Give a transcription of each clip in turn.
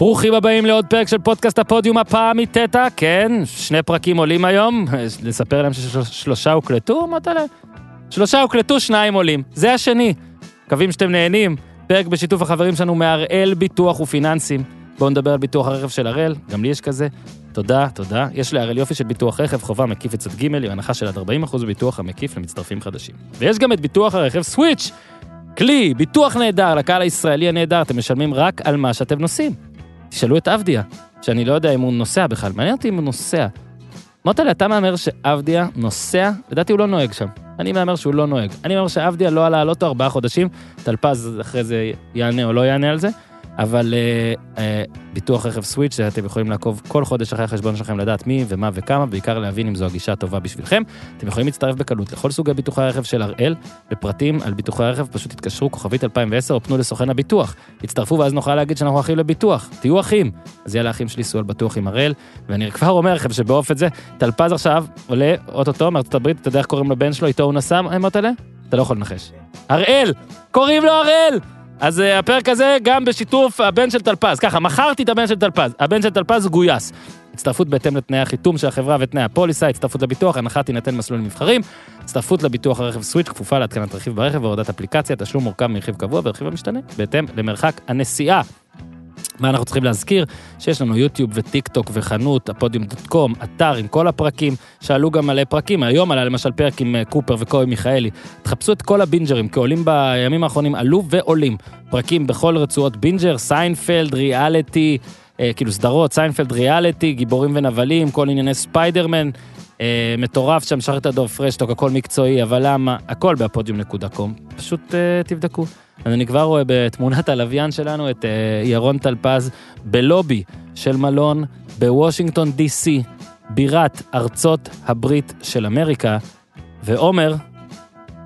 ברוכים הבאים לעוד פרק של פודקאסט הפודיום הפעם מטטה, כן, שני פרקים עולים היום, נספר להם ששלושה הוקלטו, מוטלה? שלושה הוקלטו, שניים עולים, זה השני. מקווים שאתם נהנים, פרק בשיתוף החברים שלנו מהראל ביטוח ופיננסים. בואו נדבר על ביטוח הרכב של הראל, גם לי יש כזה. תודה, תודה. יש להראל יופי של ביטוח רכב, חובה מקיף לצד ג' עם הנחה של עד 40% ביטוח המקיף למצטרפים חדשים. ויש גם את ביטוח הרכב סוויץ', כלי, ביטוח נהדר לקהל הישראלי הנהדר, אתם משלמים רק על מה שאתם נוסעים. תשאלו את אבדיה, שאני לא יודע אם הוא נוסע בכלל, מעניין אותי אם הוא נוסע. מוטלה, אתה מהמר שאבדיה נוסע? לדעתי הוא לא נוהג שם. אני מהמר שהוא לא נוהג. אני מהמר שאבדיה לא עלה על אוטו ארבעה חודשים, טלפז אחרי זה יענה או לא יענה על זה, אבל אה, אה, ביטוח רכב סוויץ', אתם יכולים לעקוב כל חודש אחרי החשבון שלכם לדעת מי ומה וכמה, בעיקר להבין אם זו הגישה הטובה בשבילכם. אתם יכולים להצטרף בקלות לכל סוגי ביטוחי הרכב של הראל, לפרטים על ביטוחי הרכב פשוט תתקשרו כוכבית 2010 או פנו לסוכן הביטוח. הצטרפו ואז נוכל להגיד שאנחנו אחים לביטוח, תהיו אחים. אז יאללה אחים שלי, סעו על בטוח עם הראל, ואני כבר אומר לכם שבאופן זה, טלפז עכשיו עולה אוטוטו מארצות הברית, אתה יודע איך קוראים לבן שלו, איתו הוא נסע, מוטלה? אתה לא יכול לנחש. הראל! קוראים לו הראל! אז uh, הפרק הזה גם בשיתוף הבן של טלפז. ככה, מכרתי את הבן של טלפז. הבן של טלפז גויס. הצטרפות בהתאם לתנאי החיתום של החברה ותנאי הפוליסה, הצטרפות לביטוח, הנחה תינתן מסלול נבחרים, הצטרפות לביטוח הרכב Switch כפופה להתקנת רכיב ברכב והורדת אפליקציה, תשלום מורכב מרכיב קבוע ורכיב המשתנה, בהתאם למרחק הנסיעה. מה אנחנו צריכים להזכיר? שיש לנו יוטיוב וטיק טוק וחנות, הפודיום dot com, אתר עם כל הפרקים, שעלו גם מלא פרקים, היום עלה למשל פרק עם אה, קופר וקובי מיכאלי. תחפשו את כל הבינג'רים, כי עולים בימים האחרונים, עלו ועולים. פרקים בכל רצועות בינג'ר, סיינפלד, ריאליטי, אה, כאילו סדרות, סיינפלד ריאליטי, גיבורים ונבלים, כל ענייני ספיידרמן. אה, מטורף שם, שחרר את הדוב פרשטוק, הכל מקצועי, אבל למה? הכל בהפודיום.com. פשוט אה, תבדקו. אז אני כבר רואה בתמונת הלוויין שלנו את אה, ירון טלפז בלובי של מלון בוושינגטון די.סי, בירת ארצות הברית של אמריקה, ועומר,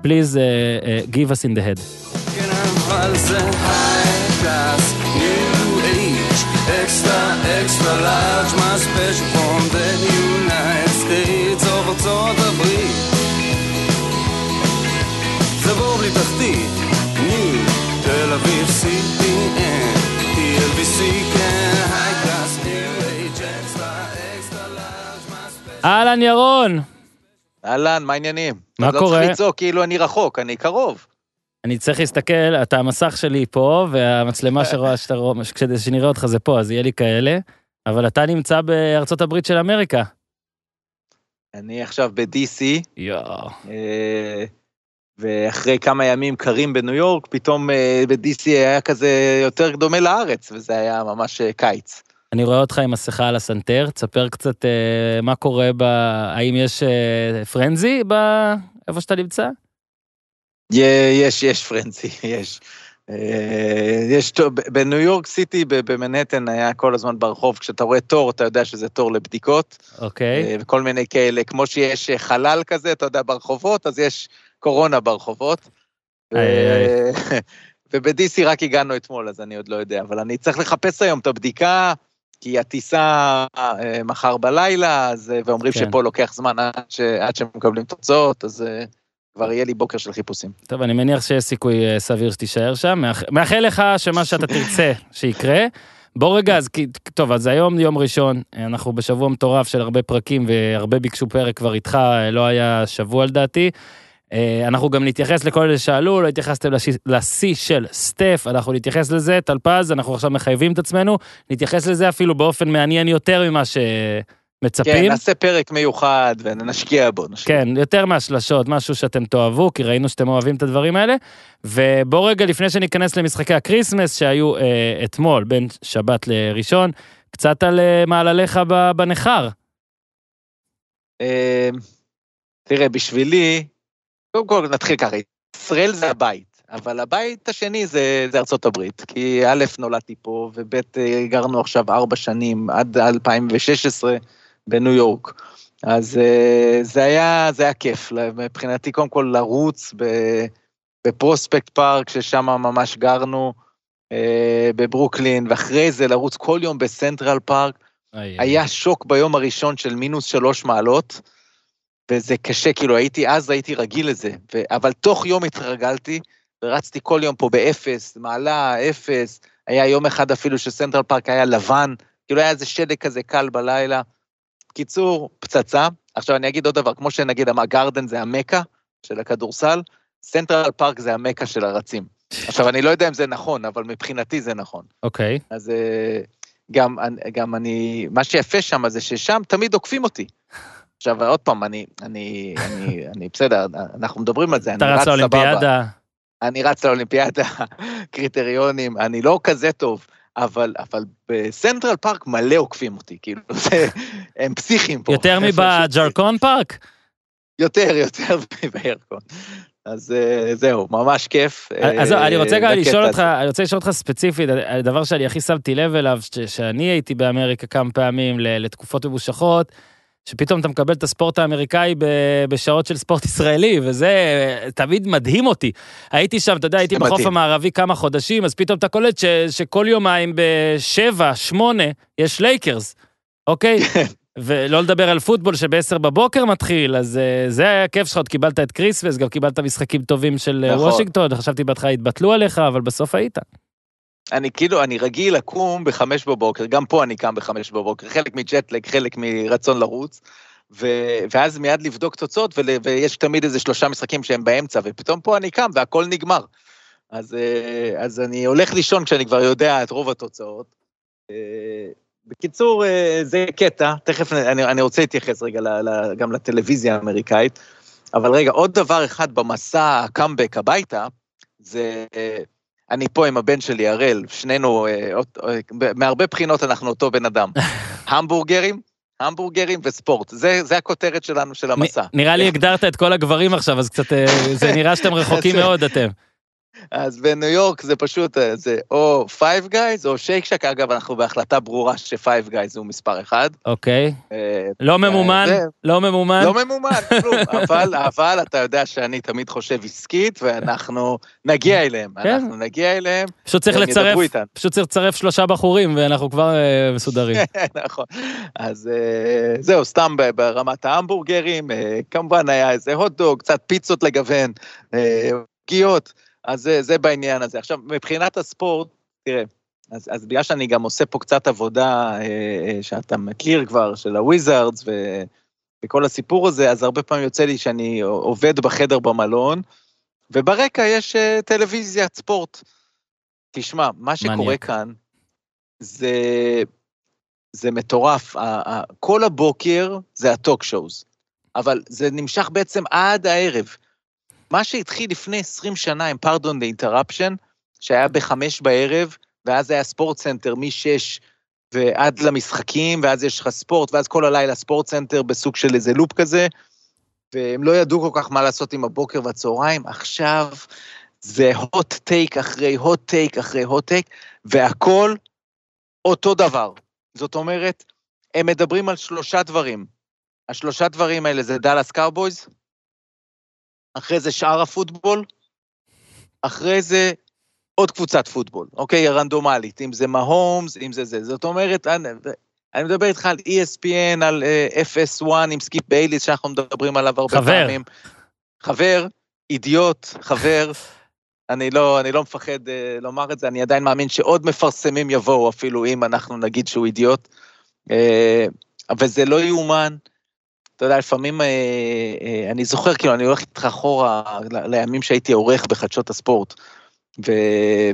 please uh, uh, give us in the head. extra, extra large, my special from the United States of ארצות הברית. זה בור בלי תחתית, אביב, TLBC, כן, אקסטרה, אקסטרה לארג'. אהלן ירון! אהלן, מה העניינים? מה קורה? לא צריך לצעוק כאילו אני רחוק, אני קרוב. אני צריך להסתכל, אתה המסך שלי פה, והמצלמה שרואה, שאתה רואה, כדי שנראה אותך זה פה, אז יהיה לי כאלה, אבל אתה נמצא בארצות הברית של אמריקה. אני עכשיו ב-DC, יואו. ואחרי כמה ימים קרים בניו יורק, פתאום אה, ב-DC היה כזה יותר דומה לארץ, וזה היה ממש אה, קיץ. אני רואה אותך עם מסכה על הסנטר, תספר קצת אה, מה קורה ב... האם יש אה, פרנזי באיפה שאתה נמצא? יש, יש פרנזי, יש. אה, יש, בניו יורק סיטי, במנהטן, היה כל הזמן ברחוב, כשאתה רואה תור, אתה יודע שזה תור לבדיקות. אוקיי. אה, וכל מיני כאלה, כמו שיש חלל כזה, אתה יודע, ברחובות, אז יש קורונה ברחובות. וב-DC רק הגענו אתמול, אז אני עוד לא יודע, אבל אני צריך לחפש היום את הבדיקה, כי הטיסה אה, מחר בלילה, אז, ואומרים כן. שפה לוקח זמן עד, ש, עד שמקבלים תוצאות, אז כבר יהיה לי בוקר של חיפושים. טוב, אני מניח שיש סיכוי אה, סביר שתישאר שם. מאחל לך שמה שאתה תרצה שיקרה. בוא רגע, אז טוב, אז היום יום ראשון, אנחנו בשבוע מטורף של הרבה פרקים והרבה ביקשו פרק כבר איתך, לא היה שבוע לדעתי. אה, אנחנו גם נתייחס לכל אלה שאלו, לא התייחסתם לשיא של סטף, אנחנו נתייחס לזה, טלפז, אנחנו עכשיו מחייבים את עצמנו, נתייחס לזה אפילו באופן מעניין יותר ממה ש... מצפים. כן, נעשה פרק מיוחד ונשקיע בו. נשקיע. כן, יותר מהשלשות, משהו שאתם תאהבו, כי ראינו שאתם אוהבים את הדברים האלה. ובוא רגע, לפני שניכנס למשחקי הקריסמס שהיו אה, אתמול, בין שבת לראשון, קצת על אה, מעלליך בניכר. אה, תראה, בשבילי, קודם כל נתחיל ככה, ישראל זה הבית. אבל הבית השני זה, זה ארצות הברית, כי א', נולדתי פה, וב', אה, גרנו עכשיו ארבע שנים, עד 2016, בניו יורק. אז uh, זה היה, זה היה כיף, מבחינתי קודם כל לרוץ בפרוספקט פארק, ששם ממש גרנו, uh, בברוקלין, ואחרי זה לרוץ כל יום בסנטרל פארק. היה. שוק ביום הראשון של מינוס שלוש מעלות, וזה קשה, כאילו הייתי, אז הייתי רגיל לזה, ו, אבל תוך יום התרגלתי, ורצתי כל יום פה באפס, מעלה, אפס, היה יום אחד אפילו שסנטרל פארק היה לבן, כאילו היה איזה שלג כזה קל בלילה. קיצור, פצצה. עכשיו אני אגיד עוד דבר, כמו שנגיד הגרדן זה המכה של הכדורסל, סנטרל פארק זה המכה של הרצים. עכשיו, אני לא יודע אם זה נכון, אבל מבחינתי זה נכון. אוקיי. Okay. אז אה, גם, גם אני, מה שיפה שם זה ששם תמיד עוקפים אותי. עכשיו, עוד פעם, אני, אני, אני, אני בסדר, אנחנו מדברים על זה, אני רץ לאולימפיאדה. אני רץ לאולימפיאדה, קריטריונים, אני לא כזה טוב, אבל, אבל בסנטרל פארק מלא עוקפים אותי, כאילו, זה, הם פסיכים פה. יותר מבג'רקון פארק? יותר, יותר מבירקון. אז אה, זהו, ממש כיף. אז אני רוצה גם לשאול אותך, אני רוצה לשאול אותך ספציפית, הדבר שאני הכי שמתי לב אליו, שאני הייתי באמריקה כמה פעמים לתקופות ממושכות, שפתאום אתה מקבל את הספורט האמריקאי בשעות של ספורט ישראלי, וזה תמיד מדהים אותי. הייתי שם, אתה יודע, הייתי בחוף המערבי כמה חודשים, אז פתאום אתה קולט שכל יומיים בשבע, שמונה, יש לייקרס, אוקיי? ולא לדבר על פוטבול שבעשר בבוקר מתחיל, אז uh, זה היה הכיף שלך, עוד קיבלת את Christmas, גם קיבלת משחקים טובים של נכון. וושינגטון, חשבתי בהתחלה התבטלו עליך, אבל בסוף היית. אני כאילו, אני רגיל לקום בחמש בבוקר, גם פה אני קם בחמש בבוקר, חלק מ jet lag, חלק מרצון לרוץ, ו, ואז מיד לבדוק תוצאות, ול, ויש תמיד איזה שלושה משחקים שהם באמצע, ופתאום פה אני קם והכל נגמר. אז, אה, אז אני הולך לישון כשאני כבר יודע את רוב התוצאות. אה, בקיצור, אה, זה קטע, תכף אני, אני רוצה להתייחס רגע ל, ל, גם לטלוויזיה האמריקאית, אבל רגע, עוד דבר אחד במסע הקאמבק הביתה, זה אני פה עם הבן שלי, הראל, שנינו, אה, אה, מהרבה בחינות אנחנו אותו בן אדם. המבורגרים, המבורגרים וספורט, זה, זה הכותרת שלנו של המסע. נראה לי הגדרת את כל הגברים עכשיו, אז קצת, אה, זה נראה שאתם רחוקים מאוד אתם. אז בניו יורק זה פשוט, אה, זה או פייב גייז או שייק שק, אגב, אנחנו בהחלטה ברורה שפייב גייז הוא מספר אחד. אוקיי. אה, לא ממומן? לא ממומן? לא ממומן, כלום, אבל, אתה יודע שאני תמיד חושב עסקית, ואנחנו נגיע אליהם, כן. אנחנו נגיע אליהם, פשוט צריך לצרף, פשוט צריך לצרף שלושה בחורים, ואנחנו כבר אה, מסודרים. נכון, אז זהו, סתם ברמת ההמבורגרים, כמובן היה איזה הוטדוג, קצת פיצות לגוון, פגיעות. אז זה, זה בעניין הזה. עכשיו, מבחינת הספורט, תראה, אז, אז בגלל שאני גם עושה פה קצת עבודה אה, אה, שאתה מכיר כבר, של הוויזארדס ו, וכל הסיפור הזה, אז הרבה פעמים יוצא לי שאני עובד בחדר במלון, וברקע יש אה, טלוויזיית ספורט. תשמע, מה שקורה מניאק. כאן, זה, זה מטורף. כל הבוקר זה ה talk shows, אבל זה נמשך בעצם עד הערב. מה שהתחיל לפני 20 שנה עם Pardon the Interruption, שהיה בחמש בערב, ואז היה SportsCenter משש ועד למשחקים, ואז יש לך ספורט, ואז כל הלילה SportsCenter בסוג של איזה loop כזה, והם לא ידעו כל כך מה לעשות עם הבוקר והצהריים, עכשיו זה hot take אחרי hot take אחרי hot take, והכל אותו דבר. זאת אומרת, הם מדברים על שלושה דברים. השלושה דברים האלה זה דאלאס קאובויז, אחרי זה שאר הפוטבול, אחרי זה עוד קבוצת פוטבול, אוקיי? רנדומלית, אם זה מהומס, אם זה זה. זאת אומרת, אני, אני מדבר איתך על ESPN, על uh, FS1 עם סקיפ בייליס, שאנחנו מדברים עליו הרבה חבר. פעמים. חבר, אידיוט, חבר. אני לא, אני לא מפחד uh, לומר את זה, אני עדיין מאמין שעוד מפרסמים יבואו, אפילו אם אנחנו נגיד שהוא אידיוט. Uh, אבל זה לא יאומן. אתה יודע, לפעמים, אה, אה, אני זוכר, כאילו, אני הולך איתך אחורה לימים שהייתי עורך בחדשות הספורט, ו,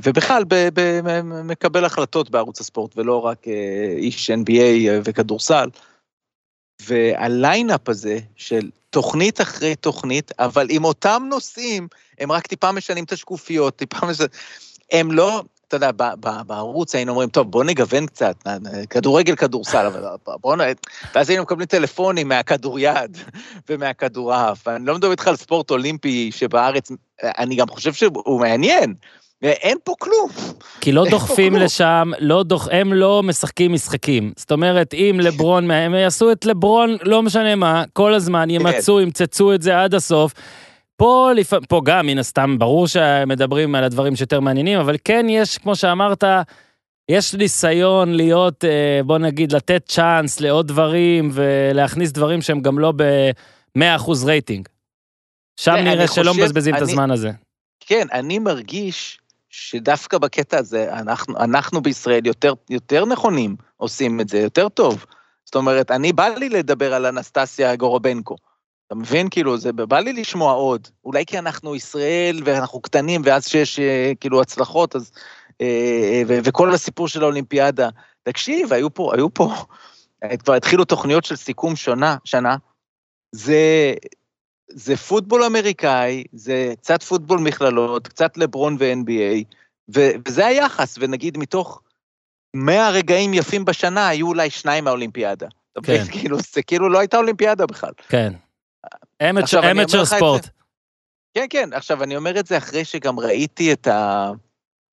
ובכלל, ב, ב, מקבל החלטות בערוץ הספורט, ולא רק אה, איש NBA וכדורסל. והליינאפ הזה של תוכנית אחרי תוכנית, אבל עם אותם נושאים, הם רק טיפה משנים את השקופיות, טיפה משנים... הם לא, אתה יודע, בערוץ היינו אומרים, טוב, בוא נגוון קצת, כדורגל, כדורסל, אבל בוא נ... ואז היינו מקבלים טלפונים מהכדוריד ומהכדורעף. אני לא מדבר איתך על ספורט אולימפי שבארץ, אני גם חושב שהוא מעניין. אין פה כלום. כי לא דוחפים לשם, לא דוח, הם לא משחקים משחקים. זאת אומרת, אם לברון, הם יעשו את לברון, לא משנה מה, כל הזמן כן. ימצאו, ימצצו את זה עד הסוף. פה, לפ... פה גם, מן הסתם, ברור שמדברים על הדברים שיותר מעניינים, אבל כן יש, כמו שאמרת, יש ניסיון להיות, אה, בוא נגיד, לתת צ'אנס לעוד דברים ולהכניס דברים שהם גם לא ב-100% רייטינג. שם נראה שלא מבזבזים את הזמן הזה. כן, אני מרגיש שדווקא בקטע הזה, אנחנו, אנחנו בישראל יותר, יותר נכונים עושים את זה, יותר טוב. זאת אומרת, אני בא לי לדבר על אנסטסיה גורובנקו. אתה מבין? כאילו, זה בא לי לשמוע עוד. אולי כי אנחנו ישראל ואנחנו קטנים, ואז שיש אה, כאילו הצלחות, אז... אה, ו- וכל הסיפור של האולימפיאדה. תקשיב, היו פה, היו פה, כבר התחילו תוכניות של סיכום שונה, שנה. זה, זה פוטבול אמריקאי, זה קצת פוטבול מכללות, קצת לברון ו-NBA, ו- וזה היחס, ונגיד מתוך 100 רגעים יפים בשנה, היו אולי שניים מהאולימפיאדה. כן. כאילו, זה כאילו לא הייתה אולימפיאדה בכלל. כן. אמצ'ר ספורט. כן, כן, עכשיו אני אומר את זה אחרי שגם ראיתי את, ה,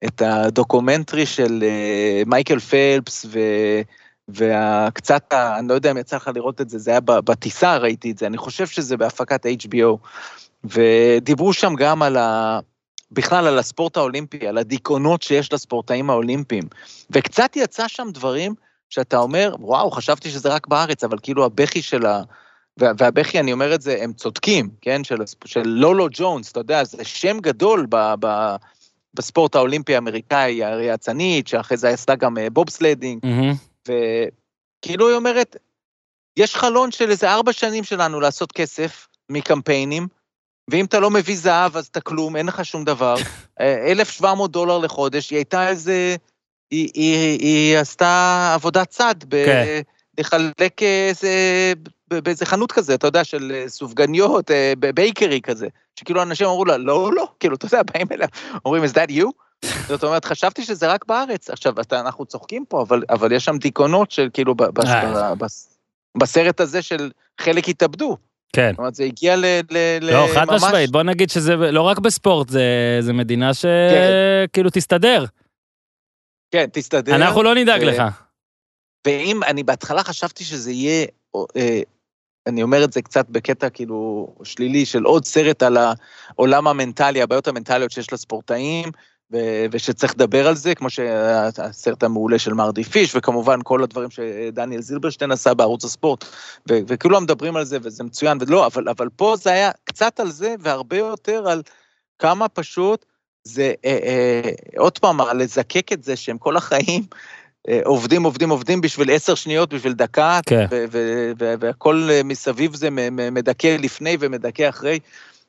את הדוקומנטרי של uh, מייקל פלפס, ו, וקצת, אני לא יודע אם יצא לך לראות את זה, זה היה בטיסה ראיתי את זה, אני חושב שזה בהפקת HBO, ודיברו שם גם על ה... בכלל על הספורט האולימפי, על הדיכאונות שיש לספורטאים האולימפיים, וקצת יצא שם דברים שאתה אומר, וואו, חשבתי שזה רק בארץ, אבל כאילו הבכי של ה... והבכי, אני אומר את זה, הם צודקים, כן? של, של לולו ג'ונס, אתה יודע, זה שם גדול ב, ב, בספורט האולימפי האמריקאי, הרי אצנית, שאחרי זה עשתה גם אה, bobsledding, mm-hmm. וכאילו היא אומרת, יש חלון של איזה ארבע שנים שלנו לעשות כסף מקמפיינים, ואם אתה לא מביא זהב אז אתה כלום, אין לך שום דבר. 1,700 אה, דולר לחודש, היא הייתה איזה, היא, היא, היא עשתה עבודת צד, ב, כן. לחלק איזה, באיזה חנות כזה, אתה יודע, של אה, סופגניות, אה, בייקרי כזה, שכאילו אנשים אמרו לה, לא, לא, כאילו, אתה יודע, באים אליה, אומרים, is that you? זאת אומרת, חששתי שזה רק בארץ. עכשיו, אנחנו צוחקים פה, אבל, אבל יש שם דיכאונות של כאילו, בסרט הזה של חלק התאבדו. כן. זאת אומרת, זה הגיע ל... ל לא, חד משמעית, בוא נגיד שזה לא רק בספורט, זה, זה מדינה שכאילו כן. תסתדר. כן, תסתדר. אנחנו לא נדאג ו... לך. ואם, אני בהתחלה חשבתי שזה יהיה, אה, אני אומר את זה קצת בקטע כאילו שלילי, של עוד סרט על העולם המנטלי, הבעיות המנטליות שיש לספורטאים, ו- ושצריך לדבר על זה, כמו שהסרט המעולה של מרדי פיש, וכמובן כל הדברים שדניאל זילברשטיין עשה בערוץ הספורט, ו- וכולם מדברים על זה, וזה מצוין, ולא, אבל, אבל פה זה היה קצת על זה, והרבה יותר על כמה פשוט זה, אה, אה, עוד פעם, לזקק את זה שהם כל החיים עובדים, עובדים, עובדים בשביל עשר שניות, בשביל דקה, כן. והכל מסביב זה מדכא לפני ומדכא אחרי,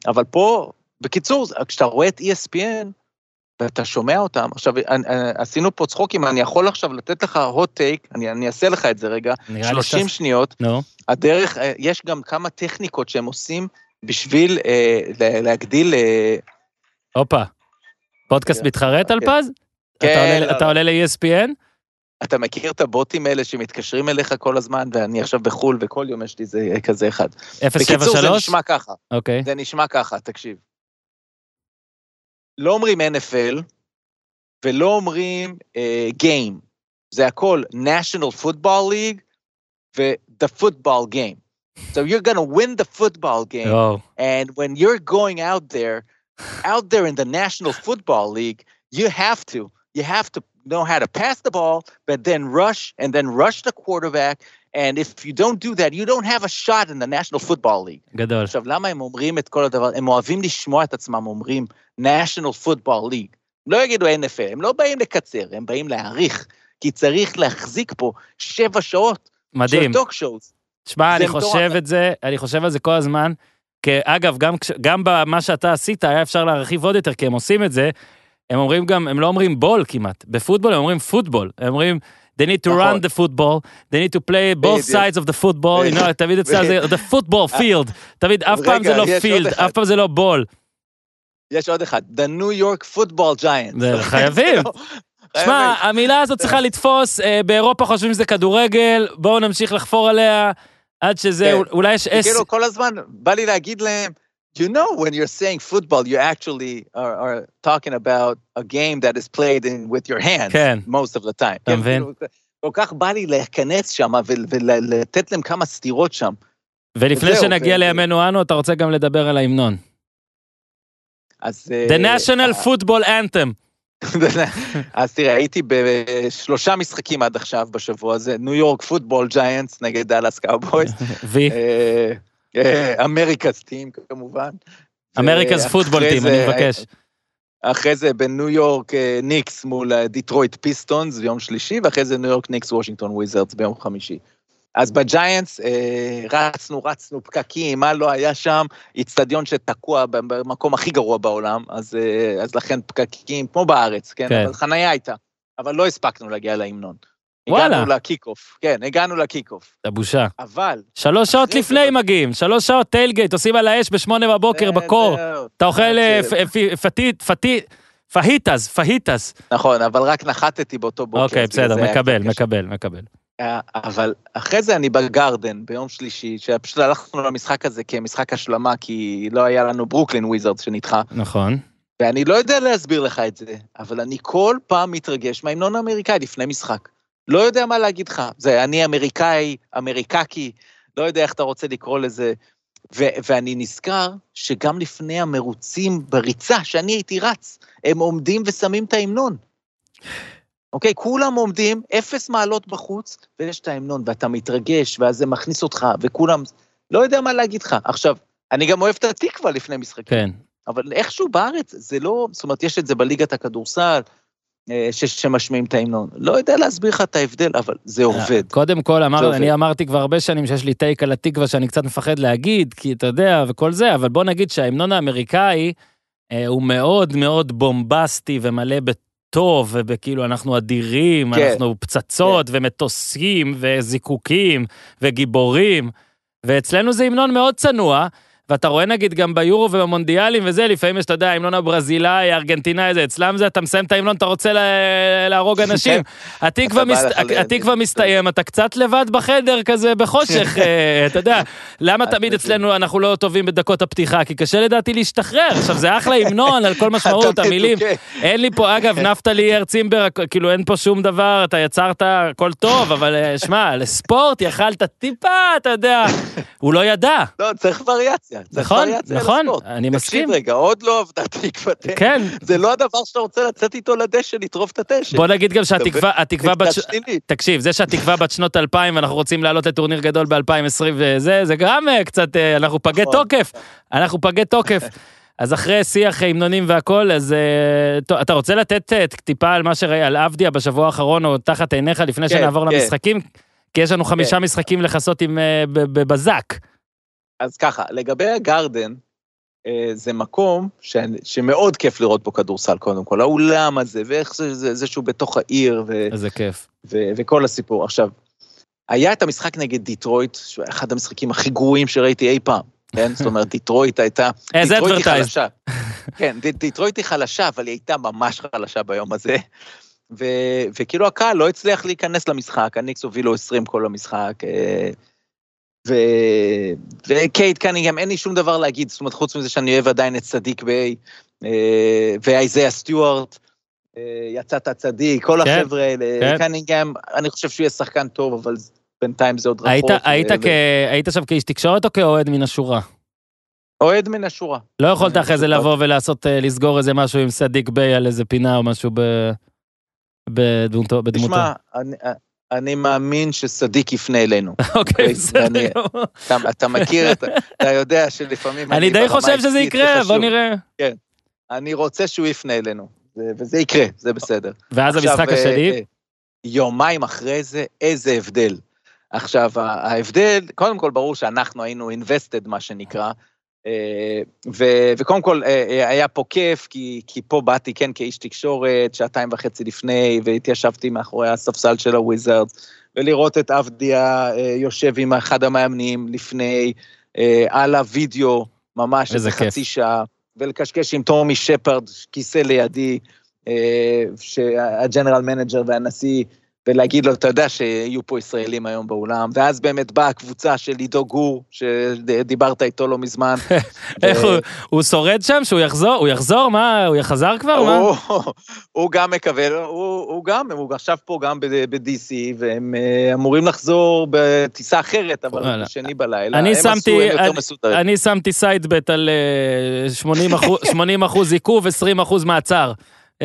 אבל פה, בקיצור, כשאתה רואה את ESPN, ואתה שומע אותם. עכשיו, עשינו פה צחוקים, אני יכול עכשיו לתת לך hot take, אני, אני אעשה לך את זה רגע, 30 שת... שניות. No. הדרך, אה, יש גם כמה טכניקות שהם עושים בשביל אה, להגדיל... אה, הופה, פודקאסט מתחרט על פז? כן. אתה עולה ל-ESPN? אתה מכיר את הבוטים האלה שמתקשרים אליך כל הזמן, ואני עכשיו בחו"ל וכל יום יש לי זה כזה אחד. 073? בקיצור, זה נשמע ככה. אוקיי. זה נשמע ככה, תקשיב. לא אומרים NFL, ולא אומרים uh, Game. זה הכל national football league ו-the football game. So you're gonna win the football game, oh. and when you're going out there, out there in the national football league, you have to, you have to know how to pass the ball, but then rush and then rush the quarterback. And if you don't do that, you don't have a shot in the National Football League. גדול. עכשיו, למה הם אומרים את כל הדבר? הם אוהבים לשמוע את עצמם אומרים national football league. לא יגידו NFL, הם לא באים לקצר, הם באים להעריך, כי צריך להחזיק פה שבע שעות מדהים. של טוק שואוס. תשמע, אני חושב את זה, אני חושב על זה כל הזמן, כי אגב, גם, גם במה שאתה עשית, היה אפשר להרחיב עוד יותר, כי הם עושים את זה, הם אומרים גם, הם לא אומרים בול כמעט, בפוטבול הם אומרים פוטבול, הם אומרים... They need to run the football, they need to play both sides of the football, you know, תמיד אצלם זה the football field, תמיד אף פעם זה לא field, אף פעם זה לא בול. יש עוד אחד, The New York Football Giants. חייבים. שמע, המילה הזאת צריכה לתפוס, אה, באירופה חושבים שזה כדורגל, בואו נמשיך לחפור עליה, עד שזה, כן. אולי יש. כאילו כל הזמן בא לי להגיד להם, you know when you're saying football, you actually are, are talking about a game that is played in, with your hands כן. most of the time. אתה מבין? כל כך בא לי להיכנס שם ולתת להם כמה סתירות שם. ולפני שנגיע לימינו נו, אתה רוצה גם לדבר על ההמנון. אז... The uh, National uh, Football Anthem. אז תראה, הייתי בשלושה משחקים עד עכשיו בשבוע הזה, ניו יורק football Giants נגד דאלאס קאובויס. The America's team כמובן. America's football team, אני מבקש. אחרי זה בניו יורק אה, ניקס מול אה, דיטרויט פיסטונס ביום שלישי, ואחרי זה ניו יורק ניקס וושינגטון וויזרדס ביום חמישי. אז בג'יינטס אה, רצנו, רצנו פקקים, מה לא היה שם? איצטדיון שתקוע במקום הכי גרוע בעולם, אז, אה, אז לכן פקקים, כמו בארץ, כן? כן. אבל חנייה הייתה, אבל לא הספקנו להגיע להמנון. וואלה. הגענו ל kick-off, כן, הגענו ל kick-off. זה בושה. אבל... שלוש שעות לפני זה- מגיעים, שלוש שעות tailgate, עושים על האש בשמונה בבוקר בקור. אתה אוכל אה, תקשיב. פ- פ- פיתית, פיתית, fajitas, fajitas. נכון, אבל רק נחתתי באותו בוקר. אוקיי, בסדר, מקבל. מקבל, מקבל. אה, אבל אחרי זה אני בגרדן ביום שלישי, שפשוט הלכנו למשחק הזה כמשחק השלמה, כי לא היה לנו ברוקלין וויזרדס שנדחה, נכון. ואני לא יודע להסביר לך את זה, אבל אני כל פעם מתרגש מההמנון האמריקאי לפני משחק. לא יודע מה להגיד לך, זה אני אמריקאי, אמריקקי, לא יודע איך אתה רוצה לקרוא לזה. ו- ואני נזכר שגם לפני המרוצים בריצה, שאני הייתי רץ, הם עומדים ושמים את ההמנון. אוקיי, כולם עומדים, אפס מעלות בחוץ, ויש את ההמנון, ואתה מתרגש, ואז זה מכניס אותך, וכולם... לא יודע מה להגיד לך. עכשיו, אני גם אוהב את התקווה לפני משחקים. כן. אבל איכשהו בארץ זה לא, זאת אומרת, יש את זה בליגת הכדורסל, ש- שמשמיעים את ההמנון. לא יודע להסביר לך את ההבדל, אבל זה עובד. קודם כל, אמר, עובד. אני אמרתי כבר הרבה שנים שיש לי טייק על התקווה שאני קצת מפחד להגיד, כי אתה יודע, וכל זה, אבל בוא נגיד שההמנון האמריקאי אה, הוא מאוד מאוד בומבסטי ומלא בטוב, וכאילו אנחנו אדירים, כן. אנחנו פצצות ומטוסים וזיקוקים וגיבורים, ואצלנו זה המנון מאוד צנוע. ואתה רואה נגיד גם ביורו ובמונדיאלים וזה, לפעמים יש, אתה יודע, ההמנון הברזילאי, הארגנטינאי, זה, אצלם זה, אתה מסיים את ההמנון, אתה רוצה לה- להרוג אנשים. התקווה, מס... התקווה מסתיים, אתה קצת לבד בחדר כזה בחושך, אה, אתה יודע. למה תמיד אצלנו אנחנו לא טובים בדקות הפתיחה? כי קשה לדעתי להשתחרר. עכשיו, זה אחלה המנון על כל משמעות, המילים. אין לי פה, אגב, נפתלי הרצימבר, כאילו אין פה שום דבר, אתה יצרת, הכל טוב, אבל אה, שמע, לספורט יכלת טיפה, אתה יודע, הוא לא ידע. לא, צריך וריאציה. נכון, וריאציה נכון, לספורט. אני מסכים. תקשיב רגע, עוד לא עבדה תקווה. כן, זה לא הדבר שאתה רוצה לצאת איתו לדשא, לטרוף את הדשא. בוא נגיד גם שהתקווה, התקווה בת... תקשיב, זה שהתקווה בת שנות 2000 ואנחנו רוצים לעלות לטורניר גדול ב-2020 וזה, זה גם אה, קצת, אה, אנחנו פגי נכון. תוקף, אנחנו פגי תוקף. אז אחרי שיח המנונים והכל, אז אה, טוב, אתה רוצה לתת טיפה על מה שראה, על עבדיה בשבוע האחרון, או תחת עיניך, לפני כן, שנעבור כן. למשחקים? כי יש לנו חמישה משחקים לכסות עם בבזק. אז ככה, לגבי הגרדן, אה, זה מקום ש... שמאוד כיף לראות בו כדורסל, קודם כל. האולם הזה, ואיך זה, זה, זה שהוא בתוך העיר, ו... איזה כיף. ו- וכל הסיפור. עכשיו, היה את המשחק נגד דיטרויט, שהוא היה אחד המשחקים הכי גרועים שראיתי אי פעם, כן? זאת אומרת, דיטרויט הייתה... איזה. חלשה. כן, דיטרויט היא חלשה, אבל היא הייתה ממש חלשה ביום הזה. ו- וכאילו הקהל לא הצליח להיכנס למשחק, הניקס הובילו 20 כל המשחק. אה, ו- וקייד קנינגהם, אין לי שום דבר להגיד, זאת אומרת, חוץ מזה שאני אוהב עדיין את סדיק ביי, אה, ואייזיה סטיוארט, אה, יצאת צדיק, כל כן, החבר'ה האלה, כן. קנינגהם, אני חושב שהוא יהיה שחקן טוב, אבל בינתיים זה עוד רחוק. היית, היית, ו- כ... היית שם כאיש תקשורת או כאוהד מן השורה? אוהד מן השורה. לא יכולת אחרי זה לבוא ולעשות, אה, לסגור איזה משהו עם סדיק ביי על איזה פינה או משהו ב... בדמותו. תשמע, אני- אני מאמין שצדיק יפנה אלינו. אוקיי, אוקיי, בסדר. אתה, מכיר, את- אתה יודע שלפעמים... אני די חושב שזה יקרה. בוא נראה. אני רוצה שהוא יפנה אלינו, וזה יקרה, זה בסדר. ואז המשחק אה, השני, אה, יומיים אחרי זה, איזה הבדל. עכשיו, ההבדל, קודם כל ברור שאנחנו היינו invested, מה שנקרא, ו- וקודם כל אה, אה, היה פה כיף, כי, כי פה באתי, כן, כאיש תקשורת, שעתיים וחצי לפני, והתיישבתי מאחורי הספסל של הוויזארדס, ולראות את עבדיה אה, יושב עם אחד המאמנים לפני, אה, על הוידאו, ממש איזה. חצי שעה, ולקשקש עם טומי שפרד, כיסא לידי, אה, שה general manager והנשיא, ולהגיד לו, אתה יודע שיהיו פה ישראלים היום באולם, ואז באמת באה הקבוצה של עידו גור, שדיברת איתו לא מזמן. איך אה, הוא- הוא שורד שם? שהוא יחזור? הוא יחזור? מה? הוא חזר כבר? הוא, גם מקווה, הוא, גם, הוא עכשיו פה גם ב-DC, והם אה, אמורים לחזור בטיסה אחרת, אבל. בשני בלילה. אני שמתי- אני- שמתי סיידבט על אה, 80 אחוז- 80 אחוז עיכוב, 20 אחוז מעצר.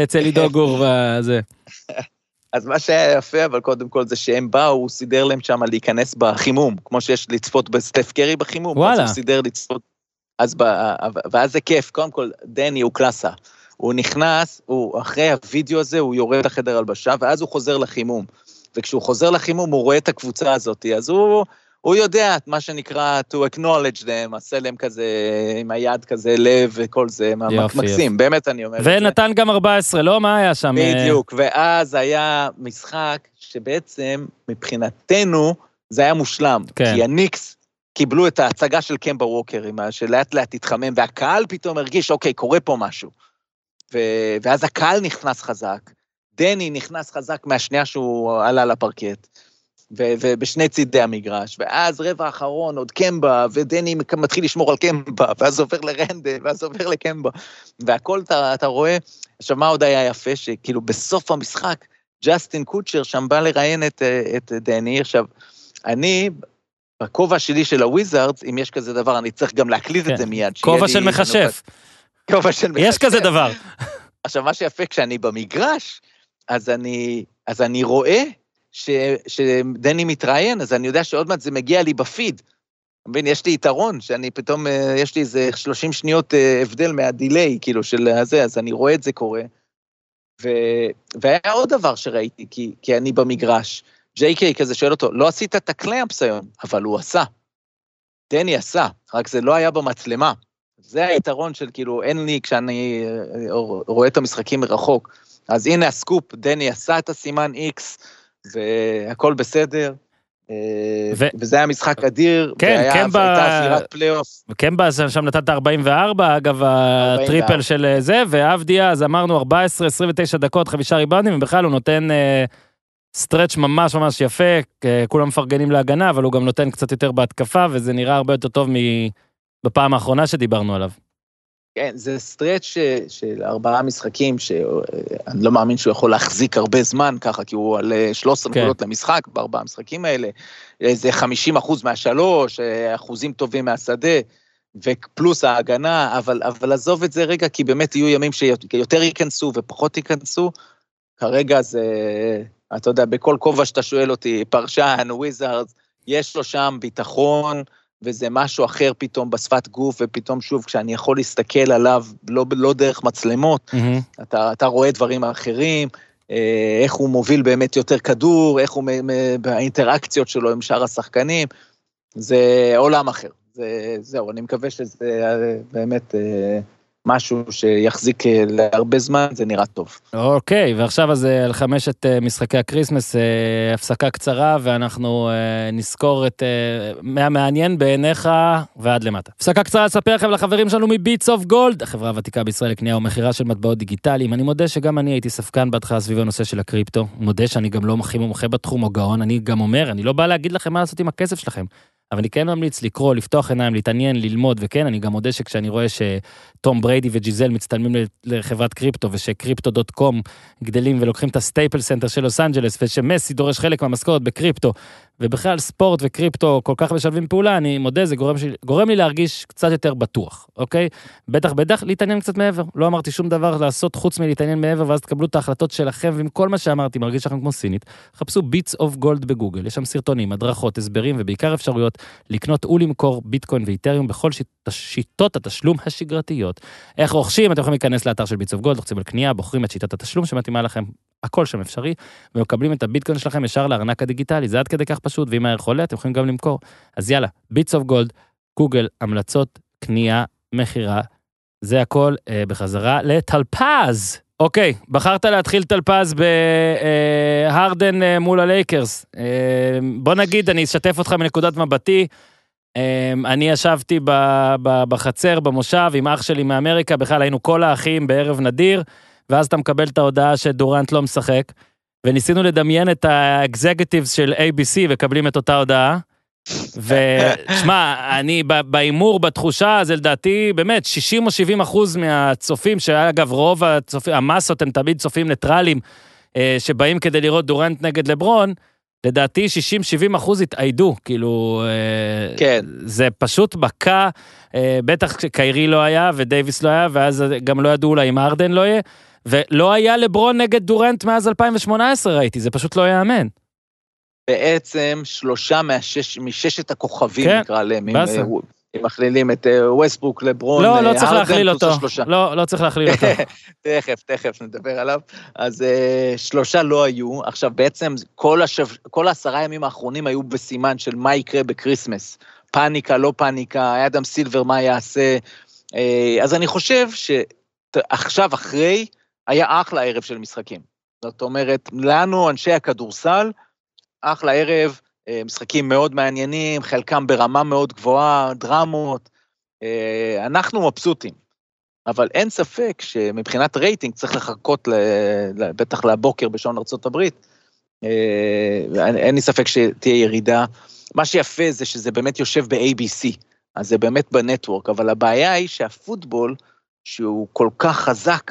אצל עידו גור וזה. אז מה שהיה יפה, אבל קודם כל זה שהם באו, הוא סידר להם שם להיכנס בחימום, כמו שיש לצפות בסטף קרי בחימום. וואלה. אז הוא סידר לצפות. אז ב... ואז זה כיף, קודם כל, דני הוא קלאסה. הוא נכנס, הוא, אחרי הווידאו הזה, הוא יורד לחדר הלבשה, ואז הוא חוזר לחימום. וכשהוא חוזר לחימום, הוא רואה את הקבוצה הזאת, אז הוא, הוא יודע את מה שנקרא to acknowledge them, עשה להם כזה, עם היד כזה לב וכל זה, יופי, מקסים, יופי. באמת אני אומר. ונתן גם 14, לא? מה היה שם? בדיוק, ואז היה משחק שבעצם, מבחינתנו, זה היה מושלם. כן. כי הניקס קיבלו את ההצגה של קמבה ווקר, שלאט לאט התחמם, והקהל פתאום הרגיש, אוקיי, קורה פה משהו. ו... ואז הקהל נכנס חזק, דני נכנס חזק מהשנייה שהוא עלה לפרקט. ובשני צידי המגרש, ואז רבע האחרון עוד קמבה, ודני מתחיל לשמור על קמבה, ואז עובר לרנדל, ואז עובר לקמבה, והכל אתה, אתה רואה, עכשיו מה עוד היה יפה? שכאילו בסוף המשחק, ג'סטין קוצ'ר שם בא לראיין את, את דני, עכשיו, אני, בכובע שלי של הוויזארדס, אם יש כזה דבר, אני צריך גם להקליט כן. את זה מיד. כובע של מכשף. כובע של מכשף. יש כזה דבר. עכשיו, מה שיפה, כשאני במגרש, אז אני, אז אני רואה ש, שדני מתראיין, אז אני יודע שעוד מעט זה מגיע לי בפיד. אתה מבין, יש לי יתרון, שאני פתאום, אה, יש לי איזה 30 שניות אה, הבדל מהדיליי, כאילו, של הזה, אז אני רואה את זה קורה. ו... והיה עוד דבר שראיתי, כי, כי אני במגרש. ג'יי קיי כזה שואל אותו, לא עשית את הקלאמפס היום, אבל הוא עשה. דני עשה, רק זה לא היה במצלמה. זה היתרון של כאילו, אין לי כשאני אה, רואה את המשחקים מרחוק. אז הנה הסקופ, דני עשה את הסימן X, והכל בסדר. אה, ו... וזה היה משחק אדיר, כן, והיה, כן, והייתה אווירת פלייאוף. כן, שם נתת 44, אגב, 44. הטריפל של אה, זה, ועבדיה, אז אמרנו 14, 29 דקות, חמישה ריבאונדים, ובכלל הוא נותן stretch ממש ממש יפה, כולם מפרגנים להגנה, אבל הוא גם נותן קצת יותר בהתקפה, וזה נראה הרבה יותר טוב מבפעם האחרונה שדיברנו עליו. כן, זה סטרץ' של ארבעה משחקים, שאני לא מאמין שהוא יכול להחזיק הרבה זמן ככה, כי הוא על 13 כן. נקודות למשחק בארבעה המשחקים האלה. זה 50 אחוז מהשלוש, אחוזים טובים מהשדה, ופלוס ההגנה, אבל, אבל עזוב את זה רגע, כי באמת יהיו ימים שיותר ייכנסו ופחות ייכנסו. כרגע זה, אתה יודע, בכל כובע שאתה שואל אותי, פרשן, וויזארדס, יש לו שם ביטחון, וזה משהו אחר פתאום בשפת גוף, ופתאום שוב, כשאני יכול להסתכל עליו, לא, לא דרך מצלמות, mm-hmm. אתה, אתה רואה דברים אחרים, אה, איך הוא מוביל באמת יותר כדור, איך הוא, באינטראקציות שלו עם שאר השחקנים, זה עולם אחר. זה, זהו, אני מקווה שזה אה, באמת... משהו שיחזיק אה, להרבה זמן, זה נראה טוב. אוקיי, ועכשיו אז אה, על חמשת אה, משחקי ה Christmas, הפסקה קצרה, ואנחנו נסקור את מהמעניין בעיניך ועד למטה. הפסקה קצרה לספר לכם לחברים שלנו מביטס אוף גולד, החברה הוותיקה בישראל לקנייה ומכירה של מטבעות דיגיטליים. אני מודה שגם אני הייתי ספקן בהתחלה סביב הנושא של הקריפטו. מודה שאני גם לא הכי מומחה בתחום או גאון, אני גם אומר, אני לא בא להגיד לכם מה לעשות עם הכסף שלכם. אבל אני כן ממליץ לקרוא, לפתוח עיניים, להתעניין, ללמוד, וכן, אני גם מודה שכשאני רואה שתום בריידי וג'יזל מצטלמים לחברת קריפטו, ושקריפטו דוט קום גדלים ולוקחים את הסטייפל סנטר של לוס אנג'לס, ושמסי דורש חלק מהמשכורת בקריפטו, ובכלל ספורט וקריפטו כל כך משלבים פעולה, אני מודה, זה גורם, ש... גורם לי להרגיש קצת יותר בטוח, אוקיי? בטח בטח להתעניין קצת מעבר, לא אמרתי שום דבר לעשות חוץ מלהתעניין מעבר, ואז תקבלו את ההחלטות שלכם, ועם כל מה שאמרתי, מרגיש לכם כמו סינית, חפשו ביטס אוף גולד בגוגל, יש שם סרטונים, הדרכות, הסברים, ובעיקר אפשרויות לקנות ולמכור ביטקוין ואיתריום בכל שיט... שיטות התשלום השגרתיות. איך רוכשים? אתם יכולים להיכנס לאתר של ביטס אוף גולד, לוחצים על קנייה, בוחרים את שיטת התשלום שמתאימה לכם, הכל שם אפשרי, ומקבלים את הביטקוין שלכם ישר לארנק הדיגיטלי, זה עד כדי כך פשוט, ואם הערך עולה, אתם יכולים גם למכור. אז יאללה, ביטס אוף גולד, גוגל, המלצות, קנייה, מכירה, זה הכל אה, בחזרה לטלפז. אוקיי, בחרת להתחיל טלפז בהרדן אה, מול הלייקרס. אה, בוא נגיד, אני אשתף אותך מנקודת מבטי. אה, אני ישבתי בחצר, במושב, עם אח שלי מאמריקה, בכלל היינו כל האחים בערב נדיר, ואז אתה מקבל את ההודעה שדורנט לא משחק. וניסינו לדמיין את האקזקטיבס של ABC מקבלים את אותה הודעה. ושמע, אני בהימור, בתחושה, זה לדעתי, באמת, 60 או 70 אחוז מהצופים, שאגב, רוב הצופים, המסות הם תמיד צופים ניטרלים, אה, שבאים כדי לראות דורנט נגד לברון, לדעתי 60-70 אחוז התאיידו, כאילו, אה, כן. זה פשוט מכה, אה, בטח קיירי לא היה ודייוויס לא היה, ואז גם לא ידעו אולי אם ארדן לא יהיה. ולא היה לברון נגד דורנט מאז 2018 ראיתי, זה פשוט לא ייאמן. בעצם שלושה מהשש, מששת הכוכבים, כן, נקרא להם, עם, אם מכלילים את ווסטברוק, לברון, לא, לא צריך להכליל אותו. לא, לא צריך להכליל אותו. תכף, תכף נדבר עליו. אז שלושה לא היו. עכשיו, בעצם כל, השב... כל העשרה ימים האחרונים היו בסימן של מה יקרה ב Christmas. פאניקה, לא פאניקה, אדם סילבר, מה יעשה. אז אני חושב שעכשיו, אחרי, היה אחלה ערב של משחקים. זאת אומרת, לנו, אנשי הכדורסל, אחלה ערב, אה, משחקים מאוד מעניינים, חלקם ברמה מאוד גבוהה, דרמות. אה, אנחנו מבסוטים, אבל אין ספק שמבחינת רייטינג צריך לחכות בטח לבוקר בשעון ארה"ב. אה, אין לי ספק שתהיה ירידה. מה שיפה זה שזה באמת יושב ב-ABC, אז זה באמת ב network, אבל הבעיה היא שהפוטבול, שהוא כל כך חזק,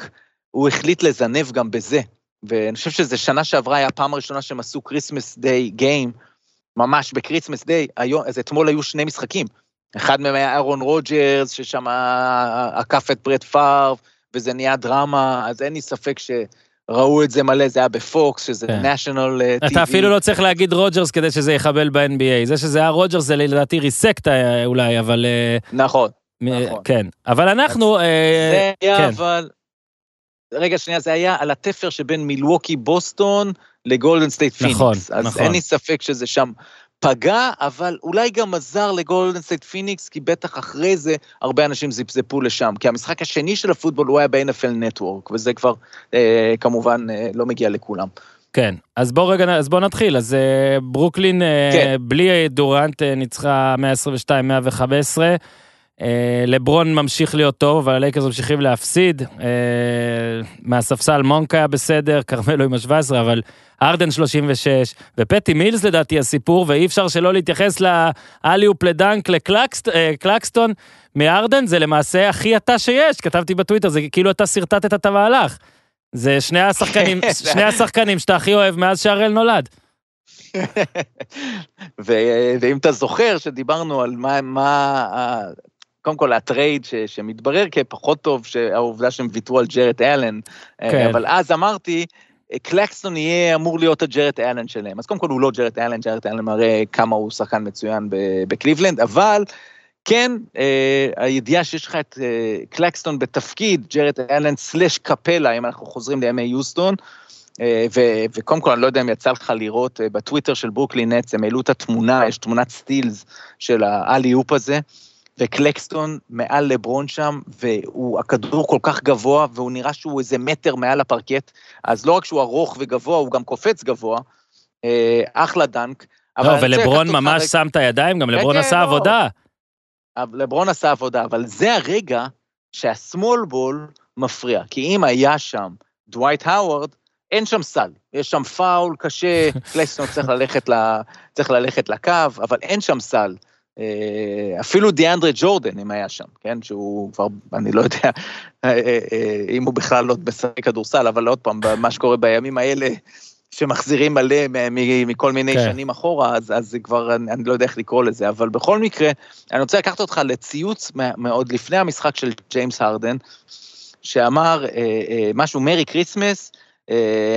הוא החליט לזנב גם בזה. ואני חושב שזה שנה שעברה היה הפעם הראשונה שהם עשו Christmas day game, ממש ב Christmas Day, אז אתמול היו שני משחקים. אחד מהם היה אהרון רוג'רס, ששם עקף את ברט פארב, וזה נהיה דרמה, אז אין לי ספק שראו את זה מלא, זה היה בפוקס, שזה כן. national TV. אתה אפילו לא צריך להגיד רוג'רס כדי שזה יחבל ב-NBA. זה שזה היה רוג'רס זה לדעתי respect אולי, אבל... אה, נכון, נכון. כן, אבל אנחנו... אה, זה היה כן. אבל... רגע, שנייה, זה היה על התפר שבין מילווקי בוסטון לגולדן סטייט פיניקס. נכון, אז נכון. אין לי ספק שזה שם פגע, אבל אולי גם עזר לגולדן סטייט פיניקס, כי בטח אחרי זה הרבה אנשים זיפזפו לשם. כי המשחק השני של הפוטבול הוא היה ב-NFL נטוורק, וזה כבר אה, כמובן אה, לא מגיע לכולם. כן, אז בוא רגע, אז בוא נתחיל. אז אה, ברוקלין, אה, כן. בלי דורנט, אה, ניצחה 122-115. אה, לברון ממשיך להיות טוב, אבל הלייקרס ממשיכים להפסיד. אה, מהספסל מונק היה בסדר, כרמלו עם ה-17, אבל ארדן 36, ופטי מילס לדעתי הסיפור, ואי אפשר שלא להתייחס לאליופ לדנק לקלקסטון מארדן, זה למעשה הכי אתה שיש, כתבתי בטוויטר, זה כאילו אתה שרטטת את המהלך. זה שני השחקנים, שני השחקנים שאתה הכי אוהב מאז שהראל נולד. ואם אתה זוכר שדיברנו על מה, מה קודם כל ה trade ש, שמתברר כפחות טוב, שהעובדה שהם ויתרו על ג'רט אלן, אה, כן. אבל אז אמרתי, קלקסטון יהיה אמור להיות הג'רט אלן שלהם. אז קודם כל הוא לא ג'רט אלן, ג'רט אלן מראה כמה הוא שחקן מצוין בקליבלנד, אבל כן, אה, הידיעה שיש לך את אה, קלקסטון בתפקיד, ג'רט אלן slash קפלה, אם אנחנו חוזרים לימי יוסטון, ו- וקודם כל, אני לא יודע אם יצא לך לראות בטוויטר של ברוקלין נטס, הם העלו את התמונה, יש תמונת סטילס של ה alley-oop הזה. וקלקסטון מעל לברון שם, והכדור כל כך גבוה, והוא נראה שהוא איזה מטר מעל הפרקט, אז לא רק שהוא ארוך וגבוה, הוא גם קופץ גבוה, אה, אחלה dunk. לא, ולברון ממש לך... שם את הידיים, גם לברון כן, עשה לא. עבודה. לברון עשה עבודה, אבל זה הרגע שה small ball מפריע, כי אם היה שם דווייט האוורד, אין שם סל, יש שם פאול קשה, קלקסטון צריך ללכת, ל... צריך ללכת לקו, אבל אין שם סל. אה, אפילו דיאנדרה ג'ורדן, אם היה שם, כן? שהוא כבר, אני לא יודע אה, אה, אם הוא בכלל לא משחק כדורסל, אבל עוד פעם, מה שקורה בימים האלה, שמחזירים מלא מכל מיני כן. שנים אחורה, אז, אז זה כבר, אני, אני לא יודע איך לקרוא לזה, אבל בכל מקרה, אני רוצה לקחת אותך לציוץ מאוד לפני המשחק של ג'יימס הרדן, שאמר משהו, Merry Christmas,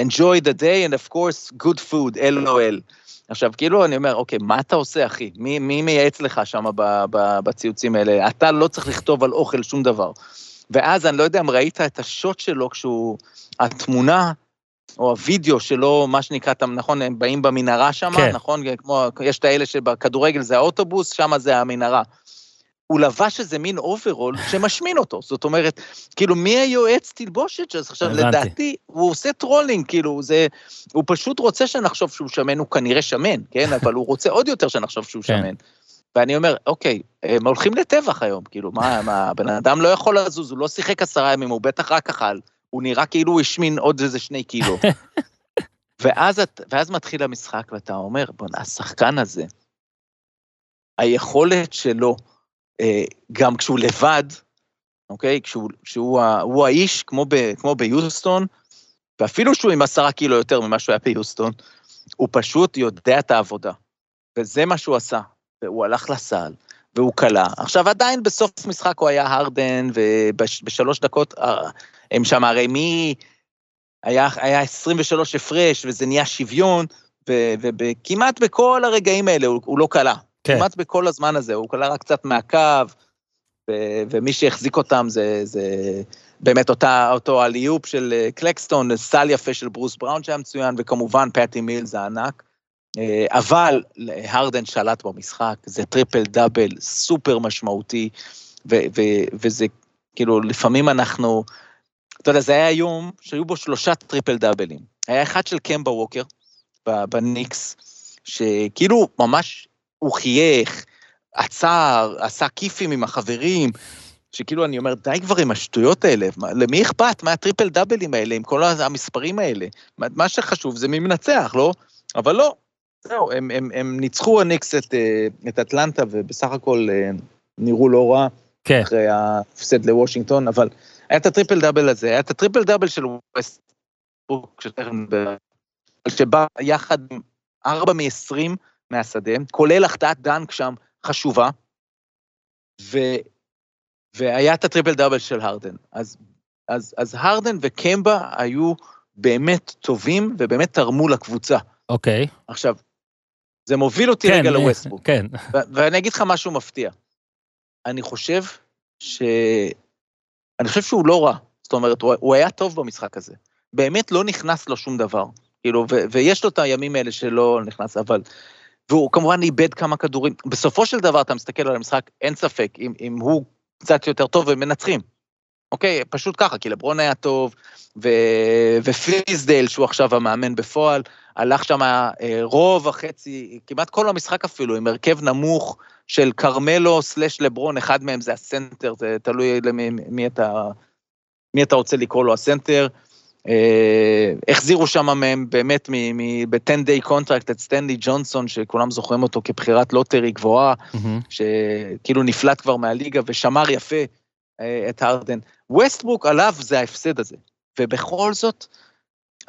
enjoy the day and of course good food, LOL. עכשיו, כאילו, אני אומר, אוקיי, מה אתה עושה, אחי? מי, מי מייעץ לך שם בציוצים האלה? אתה לא צריך לכתוב על אוכל שום דבר. ואז אני לא יודע אם ראית את ה shot שלו כשהוא, התמונה, או הווידאו שלו, מה שנקרא, נכון, הם באים במנהרה שם, כן. נכון? כמו, יש את האלה שבכדורגל זה האוטובוס, שם זה המנהרה. הוא לבש איזה מין אוברול שמשמין אותו. זאת אומרת, כאילו, מי היועץ תלבושת שלו? עכשיו, לדעתי, הוא עושה trolling, כאילו, זה... הוא פשוט רוצה שנחשוב שהוא שמן, הוא כנראה שמן, כן? אבל הוא רוצה עוד יותר שנחשוב שהוא כן. שמן. ואני אומר, אוקיי, הם הולכים לטבח היום, כאילו, מה, מה, הבן אדם לא יכול לזוז, הוא לא שיחק עשרה ימים, הוא בטח רק אכל, הוא נראה כאילו הוא השמין עוד איזה שני קילו. ואז, ואז מתחיל המשחק, ואתה אומר, בוא'נה, השחקן הזה, היכולת שלו גם כשהוא לבד, אוקיי? כשהוא, כשהוא הוא האיש, כמו, ב, כמו ביוסטון, ואפילו שהוא עם עשרה קילו יותר ממה שהוא היה ביוסטון, הוא פשוט יודע את העבודה. וזה מה שהוא עשה. והוא הלך לסל, והוא קלע. עכשיו, עדיין בסוף המשחק הוא היה הרדן, ובשלוש דקות אה, הם שם, הרי מי... היה, היה 23 הפרש, וזה נהיה שוויון, וכמעט בכל הרגעים האלה הוא, הוא לא קלע. כן. כמעט בכל הזמן הזה, הוא קלע רק קצת מהקו, ו- ומי שהחזיק אותם זה, זה באמת אותה, אותו alley-oop של אה, קלקסטון, סל יפה של ברוס בראון שהיה מצוין, וכמובן פטי מילס הענק. אה, אבל הרדן שלט במשחק, זה triple double סופר משמעותי, ו- ו- וזה כאילו, לפעמים אנחנו, אתה יודע, זה היה יום שהיו בו שלושה triple דאבלים. היה אחד של קמבה ווקר בניקס, שכאילו ממש הוא חייך, עצר, עשה כיפים עם החברים, שכאילו אני אומר, די כבר עם השטויות האלה, מה, למי אכפת? מה ה triple דאבלים האלה, עם כל המספרים האלה? מה, מה שחשוב זה מי מנצח, לא? אבל לא, זהו, הם, הם, הם ניצחו הניקס את, אה, את אטלנטה, ובסך הכל אה, נראו לא רע. כן. אחרי ההפסד לוושינגטון, אבל היה את ה triple double הזה, היה את ה triple double של ווסטברוק, שתכף נדבר, שבא יחד עם 4 מ-20 מהשדה, כולל החטאת dunk שם חשובה, ו, והיה את ה triple double של הרדן. אז, אז, אז הרדן וקמבה היו באמת טובים ובאמת תרמו לקבוצה. אוקיי. עכשיו, זה מוביל אותי כן, רגע אה, לווסטברוק. כן. ו- ואני אגיד לך משהו מפתיע. אני חושב ש... אני חושב שהוא לא רע. זאת אומרת, הוא, הוא היה טוב במשחק הזה. באמת לא נכנס לו שום דבר. כאילו, ו- ויש לו את הימים האלה שלא נכנס, אבל... והוא כמובן איבד כמה כדורים. בסופו של דבר, אתה מסתכל על המשחק, אין ספק, אם, אם הוא קצת יותר טוב, הם מנצחים. אוקיי? פשוט ככה, כי לברון היה טוב, ו... ופיזדל, שהוא עכשיו המאמן בפועל, הלך שם אה, רוב החצי, כמעט כל המשחק אפילו, עם הרכב נמוך של כרמלו סלש לברון, אחד מהם זה הסנטר, זה תלוי למי מי אתה, מי אתה רוצה לקרוא לו הסנטר. אה, החזירו שם מהם באמת ב-10 day contract את סטנלי ג'ונסון, שכולם זוכרים אותו כבחירת lottery גבוהה, מהמם. שכאילו נפלט כבר מהליגה ושמר יפה אה, את הרדן. ווסטברוק עליו זה ההפסד הזה, ובכל זאת,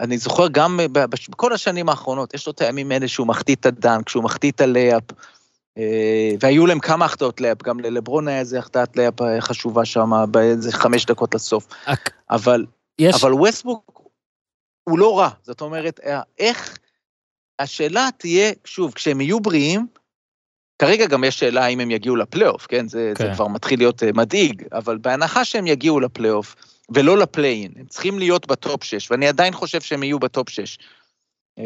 אני זוכר גם בש- בכל השנים האחרונות, יש לו את הימים האלה שהוא מחטיא את ה dunk, שהוא מחטיא את ה layup, אה, והיו להם כמה החטאות layup, גם ללברון היה איזה החטאת layup אה, חשובה שם, באיזה חמש דקות לסוף. אבל, יש... אבל ווסטברוק הוא לא רע, זאת אומרת, איך, השאלה תהיה, שוב, כשהם יהיו בריאים, כרגע גם יש שאלה האם הם יגיעו לפלייאוף, כן? זה, כן. כן. זה כבר מתחיל להיות אה, מדאיג, אבל בהנחה שהם יגיעו לפלייאוף, ולא ל play-in, הם צריכים להיות ב top 6, ואני עדיין חושב שהם יהיו ב top 6. אה,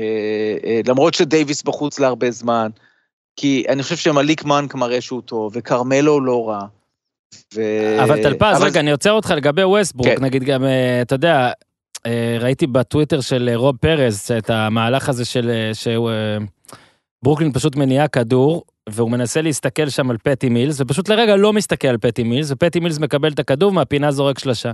אה, למרות שדייוויס בחוץ להרבה זמן, כי אני חושב שמליק מונק מראה שהוא טוב, וכרמלו לא רע. ו... אבל טלפז, אבל רגע, אני עוצר אותך לגבי ווסטברוק, כן. נגיד גם, אה, אתה יודע, אה, ראיתי בטוויטר של אה, רוב פרז את המהלך הזה של שהוא, ברוקלין פשוט מניעה כדור, והוא מנסה להסתכל שם על פטי מילס, ופשוט לרגע לא מסתכל על פטי מילס, ופטי מילס מקבל את הכדור, מהפינה זורק שלושה.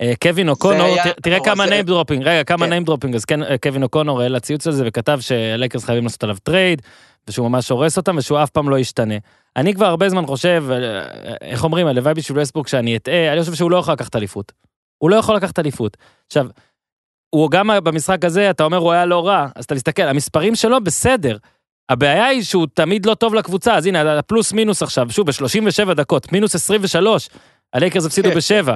אה, קווין אוקונור, תראה כמה name dropping, רגע, כמה כן. name dropping, אז כן, אה, קווין אוקונור העלה ציוץ על זה וכתב שהלייקרס חייבים לעשות עליו טרייד, ושהוא ממש הורס אותם, ושהוא אף פעם לא ישתנה. אני כבר הרבה זמן חושב, אה, איך אומרים, הלוואי בשביל ווסטברוק שאני אטעה, אני חושב שהוא לא יכול לקחת אליפות. הוא לא יכול לקחת אליפות. עכשיו, הוא גם במשחק הזה, אתה אומר הוא היה לא רע, אז אתה מסתכל, המספרים שלו בסדר. הבעיה היא שהוא תמיד לא טוב לקבוצה, אז הנה, הפלוס מינוס עכשיו, שוב, ב-37 דקות, מינוס 23, הלייקרס הפסידו כן, בשבע.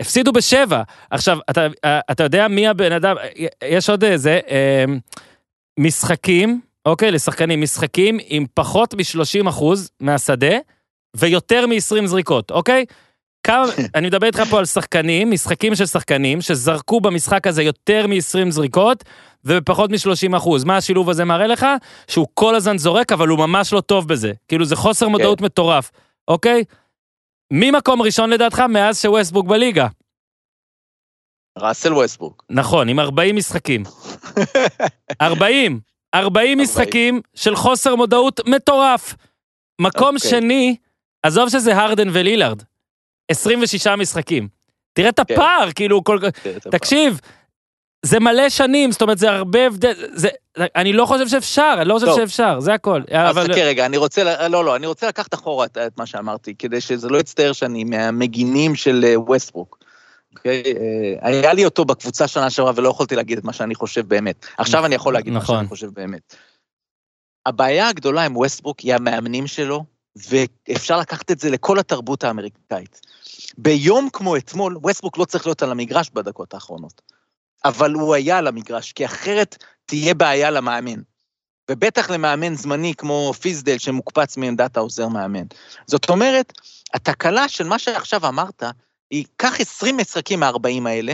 הפסידו בשבע. עכשיו, אתה, אתה יודע מי הבן אדם, יש עוד איזה, אה, משחקים, אוקיי, לשחקנים, משחקים עם פחות מ-30 אחוז מהשדה, ויותר מ-20 זריקות, אוקיי? כמה, אני מדבר איתך פה על שחקנים, משחקים של שחקנים, שזרקו במשחק הזה יותר מ-20 זריקות, ובפחות מ-30 אחוז. מה השילוב הזה מראה לך? שהוא כל הזמן זורק, אבל הוא ממש לא טוב בזה. כאילו, זה חוסר מודעות מטורף, אוקיי? מי מקום ראשון לדעתך מאז שווסטבוק בליגה? ראסל ווסטברוק. נכון, עם 40 משחקים. 40. 40 משחקים של חוסר מודעות מטורף. מקום אוקיי. שני, עזוב שזה הרדן ולילארד. 26 משחקים. תראה את כן. הפער, כאילו, כל... תקשיב, זה מלא שנים, זאת אומרת, זה הרבה הבדל, זה... אני לא חושב שאפשר, אני לא חושב טוב. שאפשר, זה הכל. אז אבל... חכה רגע, אני רוצה, לא, לא, אני רוצה לקחת אחורה את, את מה שאמרתי, כדי שזה לא יצטער שאני מהמגינים של אה, ווסטברוק. אוקיי? אה, היה לי אותו בקבוצה שנה שעברה ולא יכולתי להגיד את מה שאני חושב באמת. עכשיו אני יכול להגיד מה נכון. שאני חושב באמת. הבעיה הגדולה עם ווסטברוק היא המאמנים שלו, ואפשר לקחת את זה לכל התרבות האמריקאית. ביום כמו אתמול, ווסטברוק לא צריך להיות על המגרש בדקות האחרונות. אבל הוא היה על המגרש, כי אחרת תהיה בעיה למאמן. ובטח למאמן זמני כמו פיזדל שמוקפץ מעמדת העוזר מאמן. זאת אומרת, התקלה של מה שעכשיו אמרת, היא קח 20 משחקים מה-40 האלה,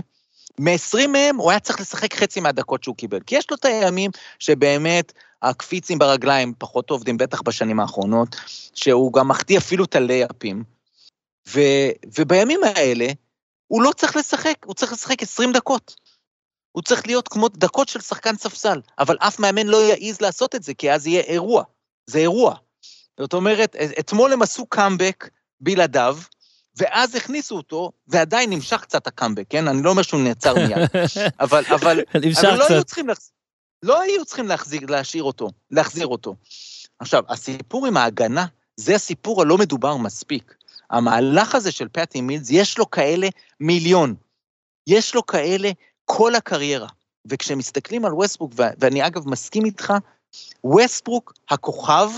מ-20 מהם הוא היה צריך לשחק חצי מהדקות שהוא קיבל. כי יש לו את הימים שבאמת הקפיצים ברגליים פחות עובדים, בטח בשנים האחרונות, שהוא גם מחטיא אפילו את הלייפים. ובימים האלה, הוא לא צריך לשחק, הוא צריך לשחק 20 דקות. הוא צריך להיות כמו דקות של שחקן ספסל, אבל אף מאמן לא יעז לעשות את זה, כי אז יהיה אירוע. זה אירוע. זאת אומרת, אתמול הם עשו קאמבק בלעדיו, ואז הכניסו אותו, ועדיין נמשך קצת הקאמבק, כן? אני לא אומר שהוא נעצר מיד. אבל, אבל, אבל לא היו צריכים, להחזיר, לא היו צריכים להחזיר, להשאיר אותו, להחזיר אותו. עכשיו, הסיפור עם ההגנה, זה הסיפור הלא מדובר מספיק. המהלך הזה של פטי מילס, יש לו כאלה מיליון. יש לו כאלה כל הקריירה. וכשמסתכלים על ווסטברוק, ואני אגב מסכים איתך, ווסטברוק הכוכב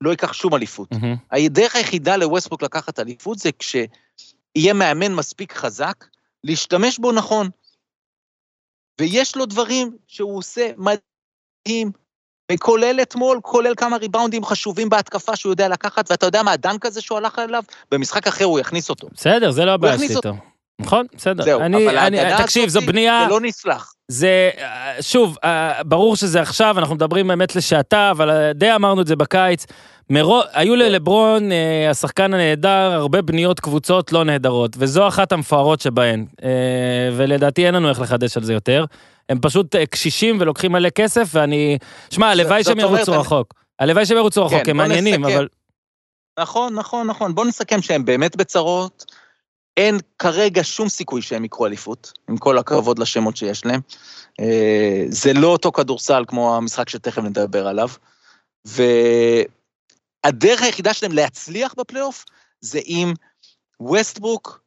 לא ייקח שום אליפות. Mm-hmm. הדרך היחידה לווסטברוק לקחת אליפות זה כשיהיה מאמן מספיק חזק, להשתמש בו נכון. ויש לו דברים שהוא עושה מדהים, כולל אתמול, כולל כמה ריבאונדים חשובים בהתקפה שהוא יודע לקחת, ואתה יודע מה הדנק הזה שהוא הלך אליו? במשחק אחר הוא יכניס אותו. בסדר, זה לא הבעיה שלי איתו. נכון, בסדר. זהו, אני, אבל אני, ההגנה תקשיב, זו הזאת, בנייה... זה לא נסלח. זה, אה, שוב, אה, ברור שזה עכשיו, אנחנו מדברים באמת לשעתה, אבל אה, די אמרנו את זה בקיץ. מרו, היו ללברון, השחקן הנהדר, הרבה בניות קבוצות לא נהדרות, וזו אחת המפוארות שבהן, ולדעתי אין לנו איך לחדש על זה יותר. הם פשוט קשישים ולוקחים מלא כסף, ואני... שמע, הלוואי שהם ירוצו רחוק. הלוואי שהם ירוצו רחוק, כן, הם בוא מעניינים. אבל... נכון, נכון, נכון. בוא נסכם שהם באמת בצרות. אין כרגע שום סיכוי שהם יקחו אליפות, עם כל הכבוד לשמות שיש להם. אה, זה לא אותו כדורסל כמו המשחק שתכף נדבר עליו. והדרך היחידה שלהם להצליח בפלייאוף זה אם ווסטברוק,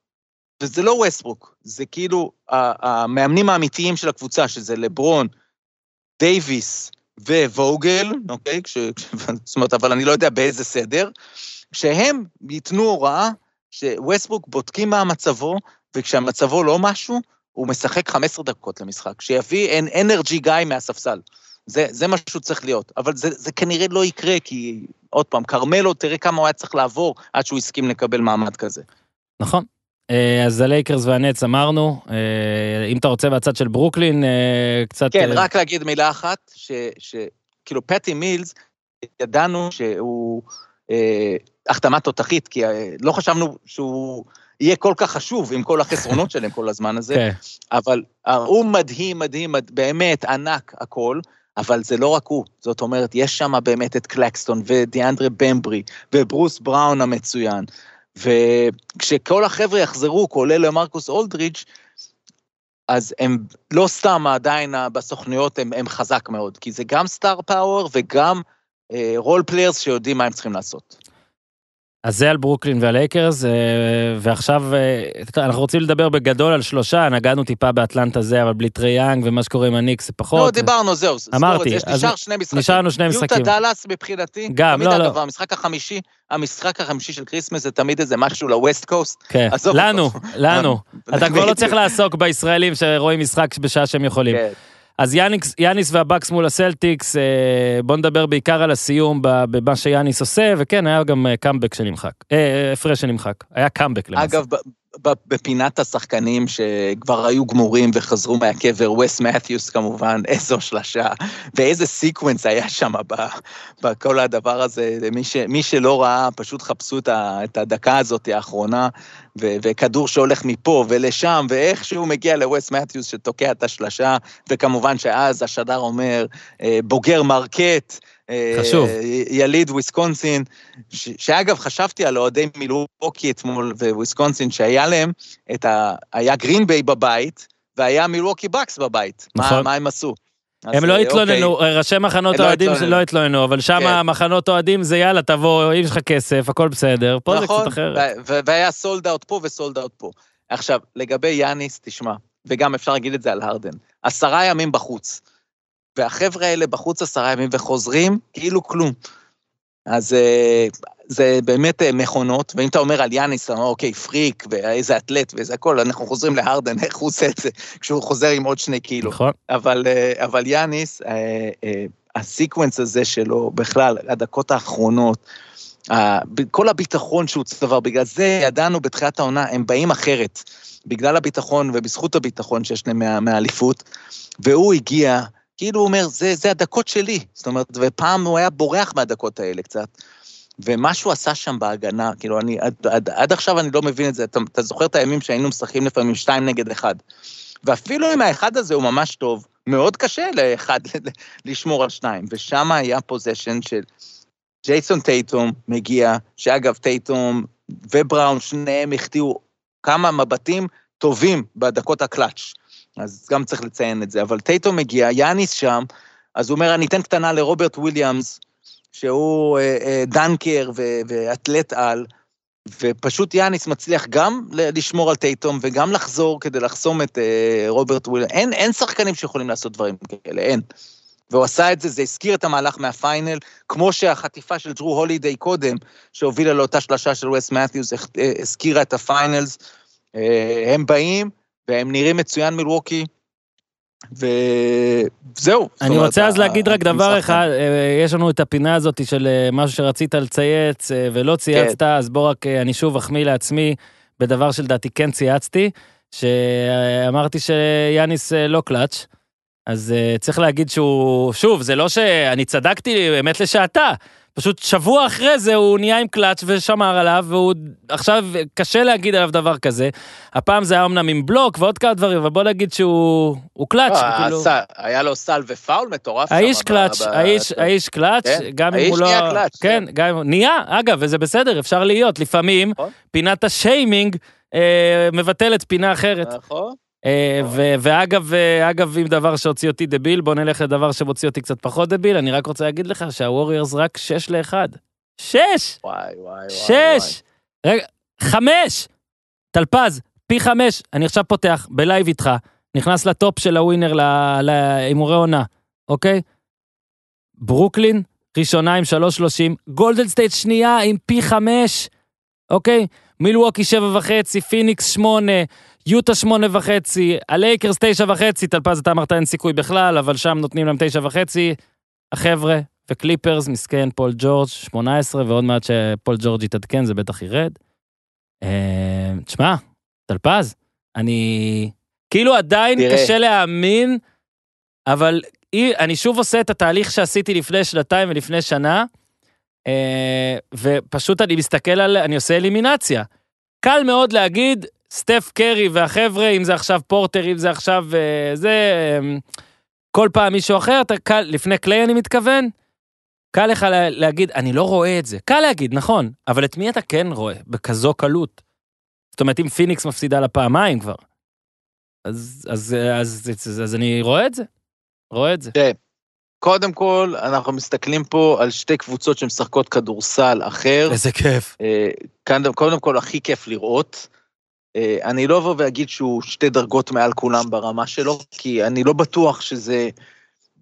וזה לא ווסטברוק, זה כאילו המאמנים האמיתיים של הקבוצה, שזה לברון, דייוויס וווגל, אוקיי? כש, זאת אומרת, אבל אני לא יודע באיזה סדר, שהם ייתנו הוראה שווסטברוק בודקים מה מצבו, וכשהמצבו לא משהו, הוא משחק 15 דקות למשחק, שיביא אין אנרגי גיא מהספסל. זה, זה מה שהוא צריך להיות, אבל זה, זה כנראה לא יקרה, כי עוד פעם, כרמלו, תראה כמה הוא היה צריך לעבור עד שהוא הסכים לקבל מעמד כזה. נכון. אה, אז הלייקרס והנץ אמרנו, אה, אם אתה רוצה בצד של ברוקלין, אה, קצת... כן, רק להגיד מילה אחת, שכאילו פטי מילס, ידענו שהוא החתמה תותחית, כי אה, לא חשבנו שהוא יהיה כל כך חשוב עם כל החסרונות שלהם כל הזמן הזה, כן. אבל הוא מדהים, מדהים, מד- באמת ענק הכל. אבל זה לא רק הוא, זאת אומרת, יש שם באמת את קלקסטון ודיאנדרה במברי וברוס בראון המצוין, וכשכל החבר'ה יחזרו, כולל למרקוס אולדריץ', אז הם לא סתם עדיין בסוכנויות הם, הם חזק מאוד, כי זה גם star power וגם role players שיודעים מה הם צריכים לעשות. אז זה על ברוקלין והלייקרס, אה, ועכשיו אה, אנחנו רוצים לדבר בגדול על שלושה, נגענו טיפה באטלנטה זה, אבל בלי טרי יאנג ומה שקורה עם הניקס זה פחות. לא, דיברנו, זהו. אמרתי, יש נשאר שני משחקים. נשארנו שני משחקים. יוטה דאלאס מבחינתי. גם, לא, לא. המשחק החמישי, המשחק החמישי של כריסמס זה תמיד איזה משהו ל West Coast. כן, לנו. לנו. אתה כבר לא. צריך לעסוק בישראלים שרואים משחק בשעה שהם יכולים. כן. אז יאניס, יאניס והבקס מול הסלטיקס, אה, בוא נדבר בעיקר על הסיום במה שיאניס עושה, וכן, היה גם אה, קאמבק שנמחק. אה, הפרש שנמחק. היה קאמבק למעשה. אגב, בפינת השחקנים שכבר היו גמורים וחזרו מהקבר, וס מת'יוס כמובן, איזו שלשה, ואיזה sequence היה שם בכל הדבר הזה. מי, ש, מי שלא ראה, פשוט חפשו את, הדקה הזאת האחרונה, ו, וכדור שהולך מפה ולשם, ואיכשהו מגיע לווס מת'יוס שתוקע את השלשה, וכמובן שאז השדר אומר, אה, בוגר מרקט, חשוב. יליד וויסקונסין, ש- שאגב, חשבתי על אוהדי מילווקי אתמול וויסקונסין, שהיה להם את ה... היה גרין ביי בבית, והיה מילווקי בקס בבית. נכון. מה, מה הם עשו? הם לא אה, התלוננו, אוקיי. ראשי מחנות לא אוהדים התלוננו. שלא התלוננו, אבל שם כן. המחנות אוהדים זה יאללה, תבוא, אם יש לך כסף, הכל בסדר, פה זה נכון, קצת אחרת. ו- והיה sold out פה ו sold out פה. עכשיו, לגבי יאניס, תשמע, וגם אפשר להגיד את זה על הרדן, עשרה ימים בחוץ, והחבר'ה האלה בחוץ עשרה ימים וחוזרים כאילו כלום. אז אה, זה באמת אה, מכונות, ואם אתה אומר על יאניס, אתה אומר, אוקיי, פריק, ואיזה אתלט ואיזה הכל, אנחנו חוזרים להרדן, איך הוא עושה את זה כשהוא חוזר עם עוד שני קילו. נכון. אבל, אה, אבל יאניס, ה sequence הזה שלו, בכלל, הדקות האחרונות, כל הביטחון שהוא צבר, בגלל זה ידענו בתחילת העונה, הם באים אחרת. בגלל הביטחון ובזכות הביטחון שיש להם מהאליפות, והוא הגיע, כאילו הוא אומר, זה, זה הדקות שלי. זאת אומרת, ופעם הוא היה בורח מהדקות האלה קצת. ומה שהוא עשה שם בהגנה, כאילו, אני, עד, עד, עד עכשיו אני לא מבין את זה. אתה, אתה זוכר את הימים שהיינו משחקים לפעמים שתיים נגד אחד. ואפילו אם האחד הזה הוא ממש טוב, מאוד קשה לאחד לשמור על שניים. ושם היה פוזיישן של ג'ייסון טייטום מגיע, שאגב, טייטום ובראון, שניהם החטיאו כמה מבטים טובים בדקות הקלאץ'. אז גם צריך לציין את זה. אבל טייטום מגיע, יאניס שם, אז הוא אומר, אני אתן קטנה לרוברט וויליאמס, שהוא אה, אה, dunker ו- ואתלט על, ופשוט יאניס מצליח גם לשמור על טייטום וגם לחזור כדי לחסום את אה, רוברט וויליאמס. אין, אין שחקנים שיכולים לעשות דברים כאלה, אין. והוא עשה את זה, זה הזכיר את המהלך מה final, כמו שהחטיפה של ג'רו הולידיי קודם, שהובילה לאותה שלושה של וס מת'יוס, אה, הזכירה את ה finals. אה, הם באים, והם נראים מצוין מילווקי, וזהו. אני רוצה אז להגיד רק דבר אחד, אה, יש לנו את הפינה הזאת של משהו שרצית לצייץ ולא צייצת, כן. אז בוא רק, אני שוב אחמיא לעצמי בדבר שלדעתי כן צייצתי, שאמרתי שיאניס לא קלאץ'. אז uh, צריך להגיד שהוא, שוב, זה לא שאני צדקתי אמת לשעתה, פשוט שבוע אחרי זה הוא נהיה עם קלאץ' ושמר עליו, והוא עכשיו קשה להגיד עליו דבר כזה. הפעם זה היה אמנם עם בלוק ועוד כמה דברים, אבל בוא נגיד שהוא קלאץ', לא, כאילו... היה לו סל ופאול מטורף. האיש קלאץ', האיש, האיש קלאץ', כן? גם אם הוא לא... האיש נהיה קלאץ'. כן, כן, גם אם הוא... נהיה, אגב, וזה בסדר, אפשר להיות. לפעמים נכון. פינת השיימינג אה, מבטלת פינה אחרת. נכון. אה, ואגב, אה, אגב, אם דבר שהוציא אותי דביל, בוא נלך לדבר שמוציא אותי קצת פחות דביל, אני רק רוצה להגיד לך שהווריורס רק 6 ל-1. 6! וואי, וואי, 6! רגע, 5! טלפז, פי 5, אני עכשיו פותח, בלייב איתך, נכנס לטופ של הווינר להימורי עונה, אוקיי? ברוקלין, ראשונה עם 3.30, גולדן סטייט שנייה עם פי 5, אוקיי? מילווקי 7.5, פיניקס 8, יוטה שמונה וחצי, הלייקרס תשע וחצי, טלפז אתה אמרת אין סיכוי בכלל, אבל שם נותנים להם תשע וחצי. החבר'ה וקליפרס, מסכן פול ג'ורג' 18, ועוד מעט שפול ג'ורג' יתעדכן זה בטח ירד. אה, תשמע, טלפז, אני כאילו עדיין תראה. קשה להאמין, אבל אני שוב עושה את התהליך שעשיתי לפני שנתיים ולפני שנה, אה, ופשוט אני מסתכל על, אני עושה אלימינציה. קל מאוד להגיד, סטף קרי והחבר'ה, אם זה עכשיו פורטר, אם זה עכשיו אה, זה, אה, כל פעם מישהו אחר, אתה קל, לפני קליי אני מתכוון, קל לך לה, להגיד, אני לא רואה את זה. קל להגיד, נכון, אבל את מי אתה כן רואה בכזו קלות? זאת אומרת, אם פיניקס מפסידה לה פעמיים כבר, אז, אז, אז, אז, אז, אז אני רואה את זה, רואה את זה. כן. קודם כל, אנחנו מסתכלים פה על שתי קבוצות שמשחקות כדורסל אחר. איזה כיף. אה, קודם כל, הכי כיף לראות. אה, אני לא אבוא ואגיד שהוא שתי דרגות מעל כולם ברמה שלו, כי אני לא בטוח שזה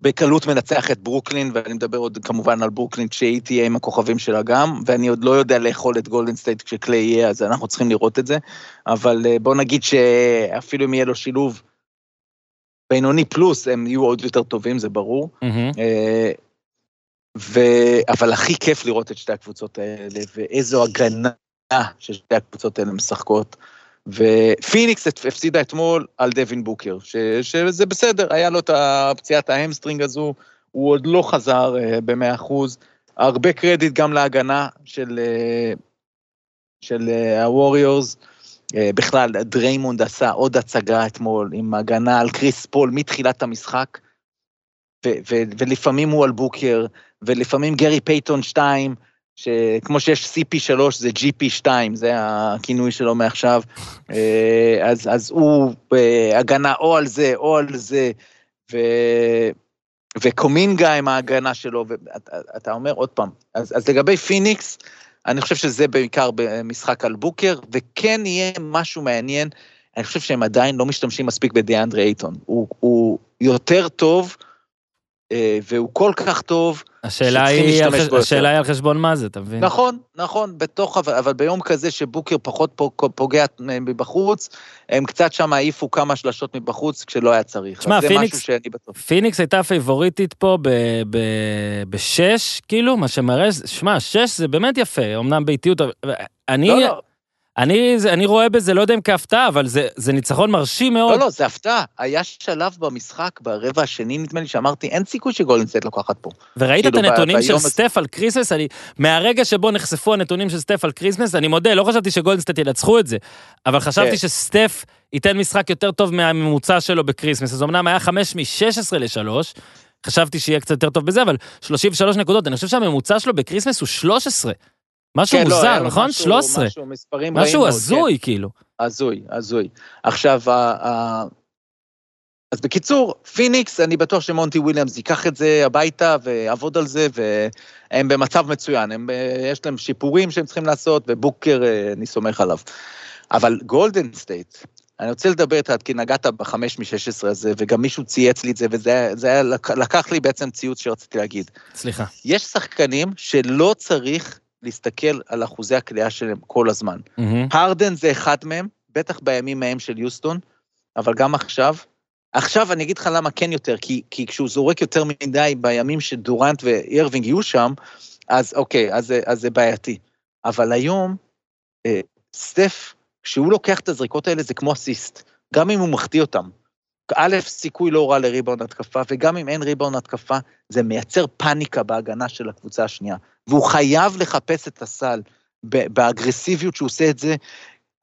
בקלות מנצח את ברוקלין, ואני מדבר עוד כמובן על ברוקלין כשהיא תהיה עם הכוכבים שלה גם, ואני עוד לא יודע לאכול את גולדן סטייט כשקליי יהיה, אז אנחנו צריכים לראות את זה. אבל אה, בוא נגיד שאפילו אם יהיה לו שילוב בינוני פלוס, הם יהיו עוד יותר טובים, זה ברור. Mm-hmm. ו... אבל הכי כיף לראות את שתי הקבוצות האלה, ואיזו הגנה ששתי הקבוצות האלה משחקות. ופיניקס הפסידה אתמול על דווין בוקר, ש, שזה בסדר, היה לו את הפציעת ההמסטרינג הזו, הוא עוד לא חזר במאה אחוז. הרבה קרדיט גם להגנה של, uh, של uh, הווריורס. בכלל, דריימונד עשה עוד הצגה אתמול עם הגנה על קריס פול מתחילת המשחק, ו- ו- ולפעמים הוא על בוקר, ולפעמים גרי פייטון 2, שכמו שיש CP3 זה GP2, זה הכינוי שלו מעכשיו, אה, אז, אז הוא בהגנה או על זה או על זה, ו, וקומינגה עם ההגנה שלו, ואתה אומר עוד פעם, אז, אז לגבי פיניקס, אני חושב שזה בעיקר במשחק על בוקר, וכן יהיה משהו מעניין, אני חושב שהם עדיין לא משתמשים מספיק בדיאנדרי אייטון, הוא, הוא יותר טוב אה, והוא כל כך טוב. השאלה היא, על. השאלה היא על חשבון מה זה, אתה מבין? נכון, נכון, בתוך, אבל, ביום כזה שבוקר פחות פוג- פוגע מבחוץ, הם קצת שם העיפו כמה שלשות מבחוץ כשלא היה צריך. תשמע, זה פיניקס-. פיניקס הייתה פייבוריטית פה ב- ב- בשש, כאילו, מה שמראה, שמע, שש זה באמת יפה, אמנם באיטיות, אני, לא, לא, אני, אני רואה בזה, לא יודע אם כהפתעה, אבל זה, זה ניצחון מרשים מאוד. לא, לא, זה הפתעה. היה שלב במשחק, ברבע השני, נדמה לי, שאמרתי, אין סיכוי שגולדן סטייט לוקחת פה. וראית את כאילו, ב- הנתונים של סטף על קריסמס, אני, מהרגע שבו נחשפו הנתונים של סטף על קריסמס, אני מודה, לא חשבתי שגולדן סטייט ינצחו את זה, אבל חשבתי כן. שסטף ייתן משחק יותר טוב מהממוצע שלו בקריסמס, אז אמנם היה 5 מ-16 ל-3, חשבתי שיהיה קצת יותר טוב בזה, אבל 33 נקודות, אני חושב שהממוצע שלו בקריסמס הוא 13. משהו כן, לא, מוזר, לו נכון? משהו- 13. משהו, מספרים משהו הזוי, כאילו. כן. הזוי, הזוי. עכשיו, ה- ה- אז בקיצור, פיניקס, אני בטוח שמונטי וויליאמס ייקח את זה הביתה ויעבוד על זה, והם במצב מצוין, הם, אה, יש להם שיפורים שהם צריכים לעשות, ובוקר, אה, אני סומך עליו. אבל גולדן סטייט, אני רוצה לדבר איתך, כי נגעת בחמש מ-16 הזה, וגם מישהו צייץ לי את זה, וזה זה היה, לק- לקח לי בעצם ציוץ שרציתי להגיד. סליחה. יש שחקנים שלא צריך להסתכל על אחוזי הקליעה שלהם כל הזמן. מהמם. הרדן זה אחד מהם, בטח בימים ההם של יוסטון, אבל גם עכשיו. עכשיו אני אגיד לך למה כן יותר, כי, כי כשהוא זורק יותר מדי בימים שדורנט ואירווינג יהיו שם, אז אוקיי, אז, אז זה בעייתי. אבל היום, אה, סטף, כשהוא לוקח את הזריקות האלה זה כמו אסיסט, גם אם הוא מחטיא אותם. א', סיכוי לא רע לריבאונד התקפה, וגם אם אין ריבאונד התקפה, זה מייצר פאניקה בהגנה של הקבוצה השנייה. והוא חייב לחפש את הסל באגרסיביות שהוא עושה את זה.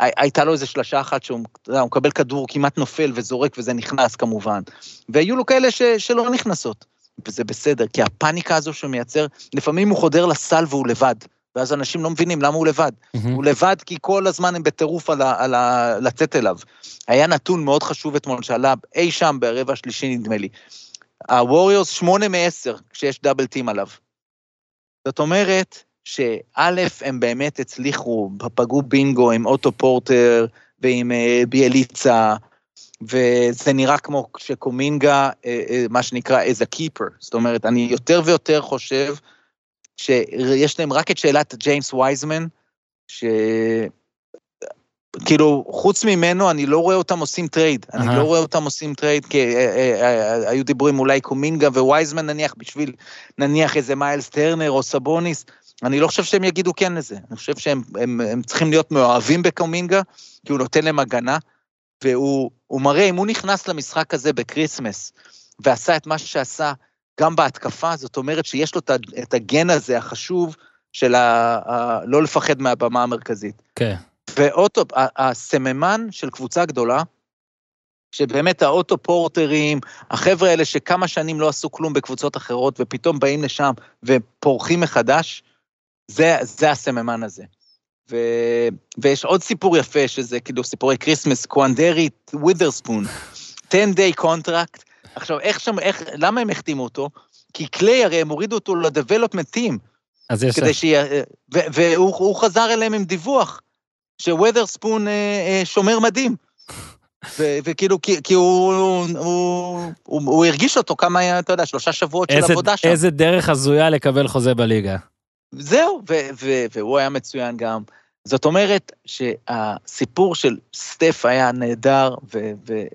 הי- הייתה לו איזה שלושה אחת שהוא מקבל כדור, כמעט נופל וזורק וזה נכנס כמובן. והיו לו כאלה ש, שלא נכנסות. וזה בסדר, כי הפאניקה הזו שהוא מייצר, לפעמים הוא חודר לסל והוא לבד. ואז אנשים לא מבינים למה הוא לבד. מהמם. הוא לבד כי כל הזמן הם בטירוף על, ה, על ה, לצאת אליו. היה נתון מאוד חשוב אתמול שעלה אי שם ברבע השלישי נדמה לי. הווריורס שמונה מעשר כשיש דאבל טים עליו. זאת אומרת שא', הם באמת הצליחו, פגעו בינגו עם אוטו פורטר ועם אה, ביאליצה, וזה נראה כמו שקומינגה, אה, אה, מה שנקרא is a keeper. זאת אומרת, אני יותר ויותר חושב שיש להם רק את שאלת ג'יימס וייזמן, ש... כאילו, חוץ ממנו, אני לא רואה אותם עושים טרייד. אני אהה. לא רואה אותם עושים טרייד, כי אה, אה, אה, היו דיבורים אולי קומינגה ווייזמן נניח, בשביל נניח איזה מיילס טרנר או סבוניס. אני לא חושב שהם יגידו כן לזה. אני חושב שהם הם, הם צריכים להיות מאוהבים בקומינגה, כי הוא נותן להם הגנה, והוא הוא מראה, אם הוא נכנס למשחק הזה בקריסמס, ועשה את מה שעשה גם בהתקפה, זאת אומרת שיש לו את הגן הזה החשוב של ה, ה, לא לפחד מהבמה המרכזית. כן. ואוטו, הסממן של קבוצה גדולה, שבאמת האוטו פורטרים, החבר'ה האלה שכמה שנים לא עשו כלום בקבוצות אחרות, ופתאום באים לשם ופורחים מחדש, זה, זה הסממן הזה. ו, ויש עוד סיפור יפה, שזה כאילו סיפורי כריסמס, קואנדרי ווית'רספון, 10 day contract. עכשיו, איך שם, איך, למה הם החתימו אותו? כי קליי, הרי הם הורידו אותו ל-development team, אז יש... כדי שיהיה, ו- והוא הוא חזר אליהם עם דיווח, שווית'רספון אה, אה, שומר מדהים. ו- וכאילו, כי, כי הוא, הוא, הוא, הוא, הוא הרגיש אותו כמה, אתה יודע, שלושה שבועות של איזה, עבודה שם. איזה דרך הזויה לקבל חוזה בליגה. זהו, ו- ו- והוא היה מצוין גם. זאת אומרת שהסיפור של סטף היה נהדר, ו- ו-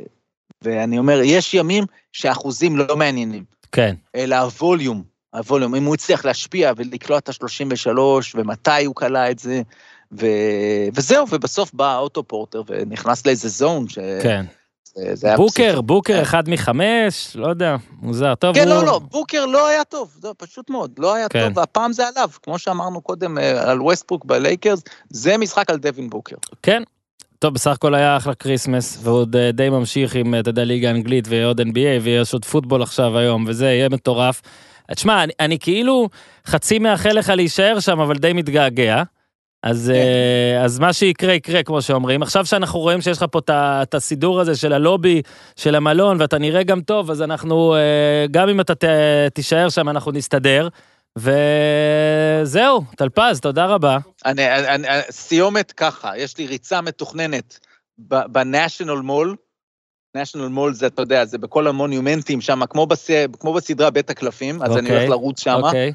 ואני אומר, יש ימים שהאחוזים לא מעניינים, כן. אלא הווליום, הווליום, אם הוא הצליח להשפיע ולקלוע את ה-33, ומתי הוא קלע את זה, ו- וזהו, ובסוף בא אוטו פורטר ונכנס לאיזה zone, ש... כן. זה, זה בוקר, פסיכי. בוקר כן. אחד מחמש, לא יודע, מוזר. טוב, כן, הוא... לא, לא, בוקר לא היה טוב, זה פשוט מאוד, לא היה כן. טוב, והפעם זה עליו, כמו שאמרנו קודם אה, על ווסטברוק בלייקרס, זה משחק על דווין בוקר. כן. טוב, בסך הכל היה אחלה כריסמס, ועוד אה, די ממשיך עם, אה, אתה יודע, ליגה אנגלית ועוד NBA, ויש עוד פוטבול עכשיו היום, וזה יהיה מטורף. תשמע, אני, אני כאילו חצי מאחל לך להישאר שם, אבל די מתגעגע. אז, אה, אז מה שיקרה יקרה, כמו שאומרים. עכשיו שאנחנו רואים שיש לך פה את הסידור הזה של הלובי, של המלון, ואתה נראה גם טוב, אז אנחנו, אה, גם אם אתה ת, תישאר שם, אנחנו נסתדר. וזהו, טלפז, תודה רבה. אני, אני, אני, סיומת ככה, יש לי ריצה מתוכננת בנשיונל מול, national mall זה, אתה יודע, זה בכל המונומנטים שם, כמו, בס... כמו בסדרה בית הקלפים, אז okay. אני הולך אוקיי, לרוץ שם. אוקיי.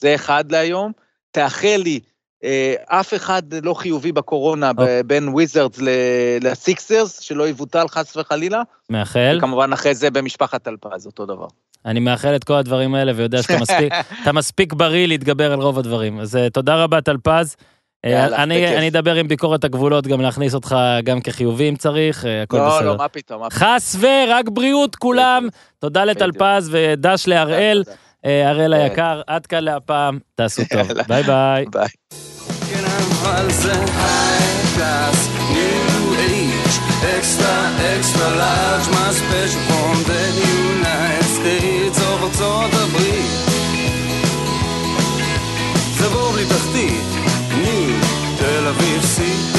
זה אחד להיום. תאחל לי, אה, אף אחד לא חיובי בקורונה ב- אוקיי. בין וויזרדס לסיקסרס, שלא יבוטל חס וחלילה. מאחל. וכמובן אחרי זה במשפחת טלפז, אותו דבר. אני מאחל את כל הדברים האלה ויודע שאתה מספיק, אתה מספיק בריא להתגבר על רוב הדברים. אז אה, תודה רבה טלפז. אה, יאללה, אני. אני אדבר עם ביקורת הגבולות, גם להכניס אותך גם כחיובי אם צריך, אה, הכל לא, בסדר. לא, מה פתאום, מה פתאום. חס ורק בריאות כולם. תודה לטלפז ודש להראל, הראל כן. היקר, עד כאן להפעם, תעשו טוב. ביי ביי. ביי. extra, extra large, my special ארצות הברית. זה בור תחתית, ניו תל אביב סי.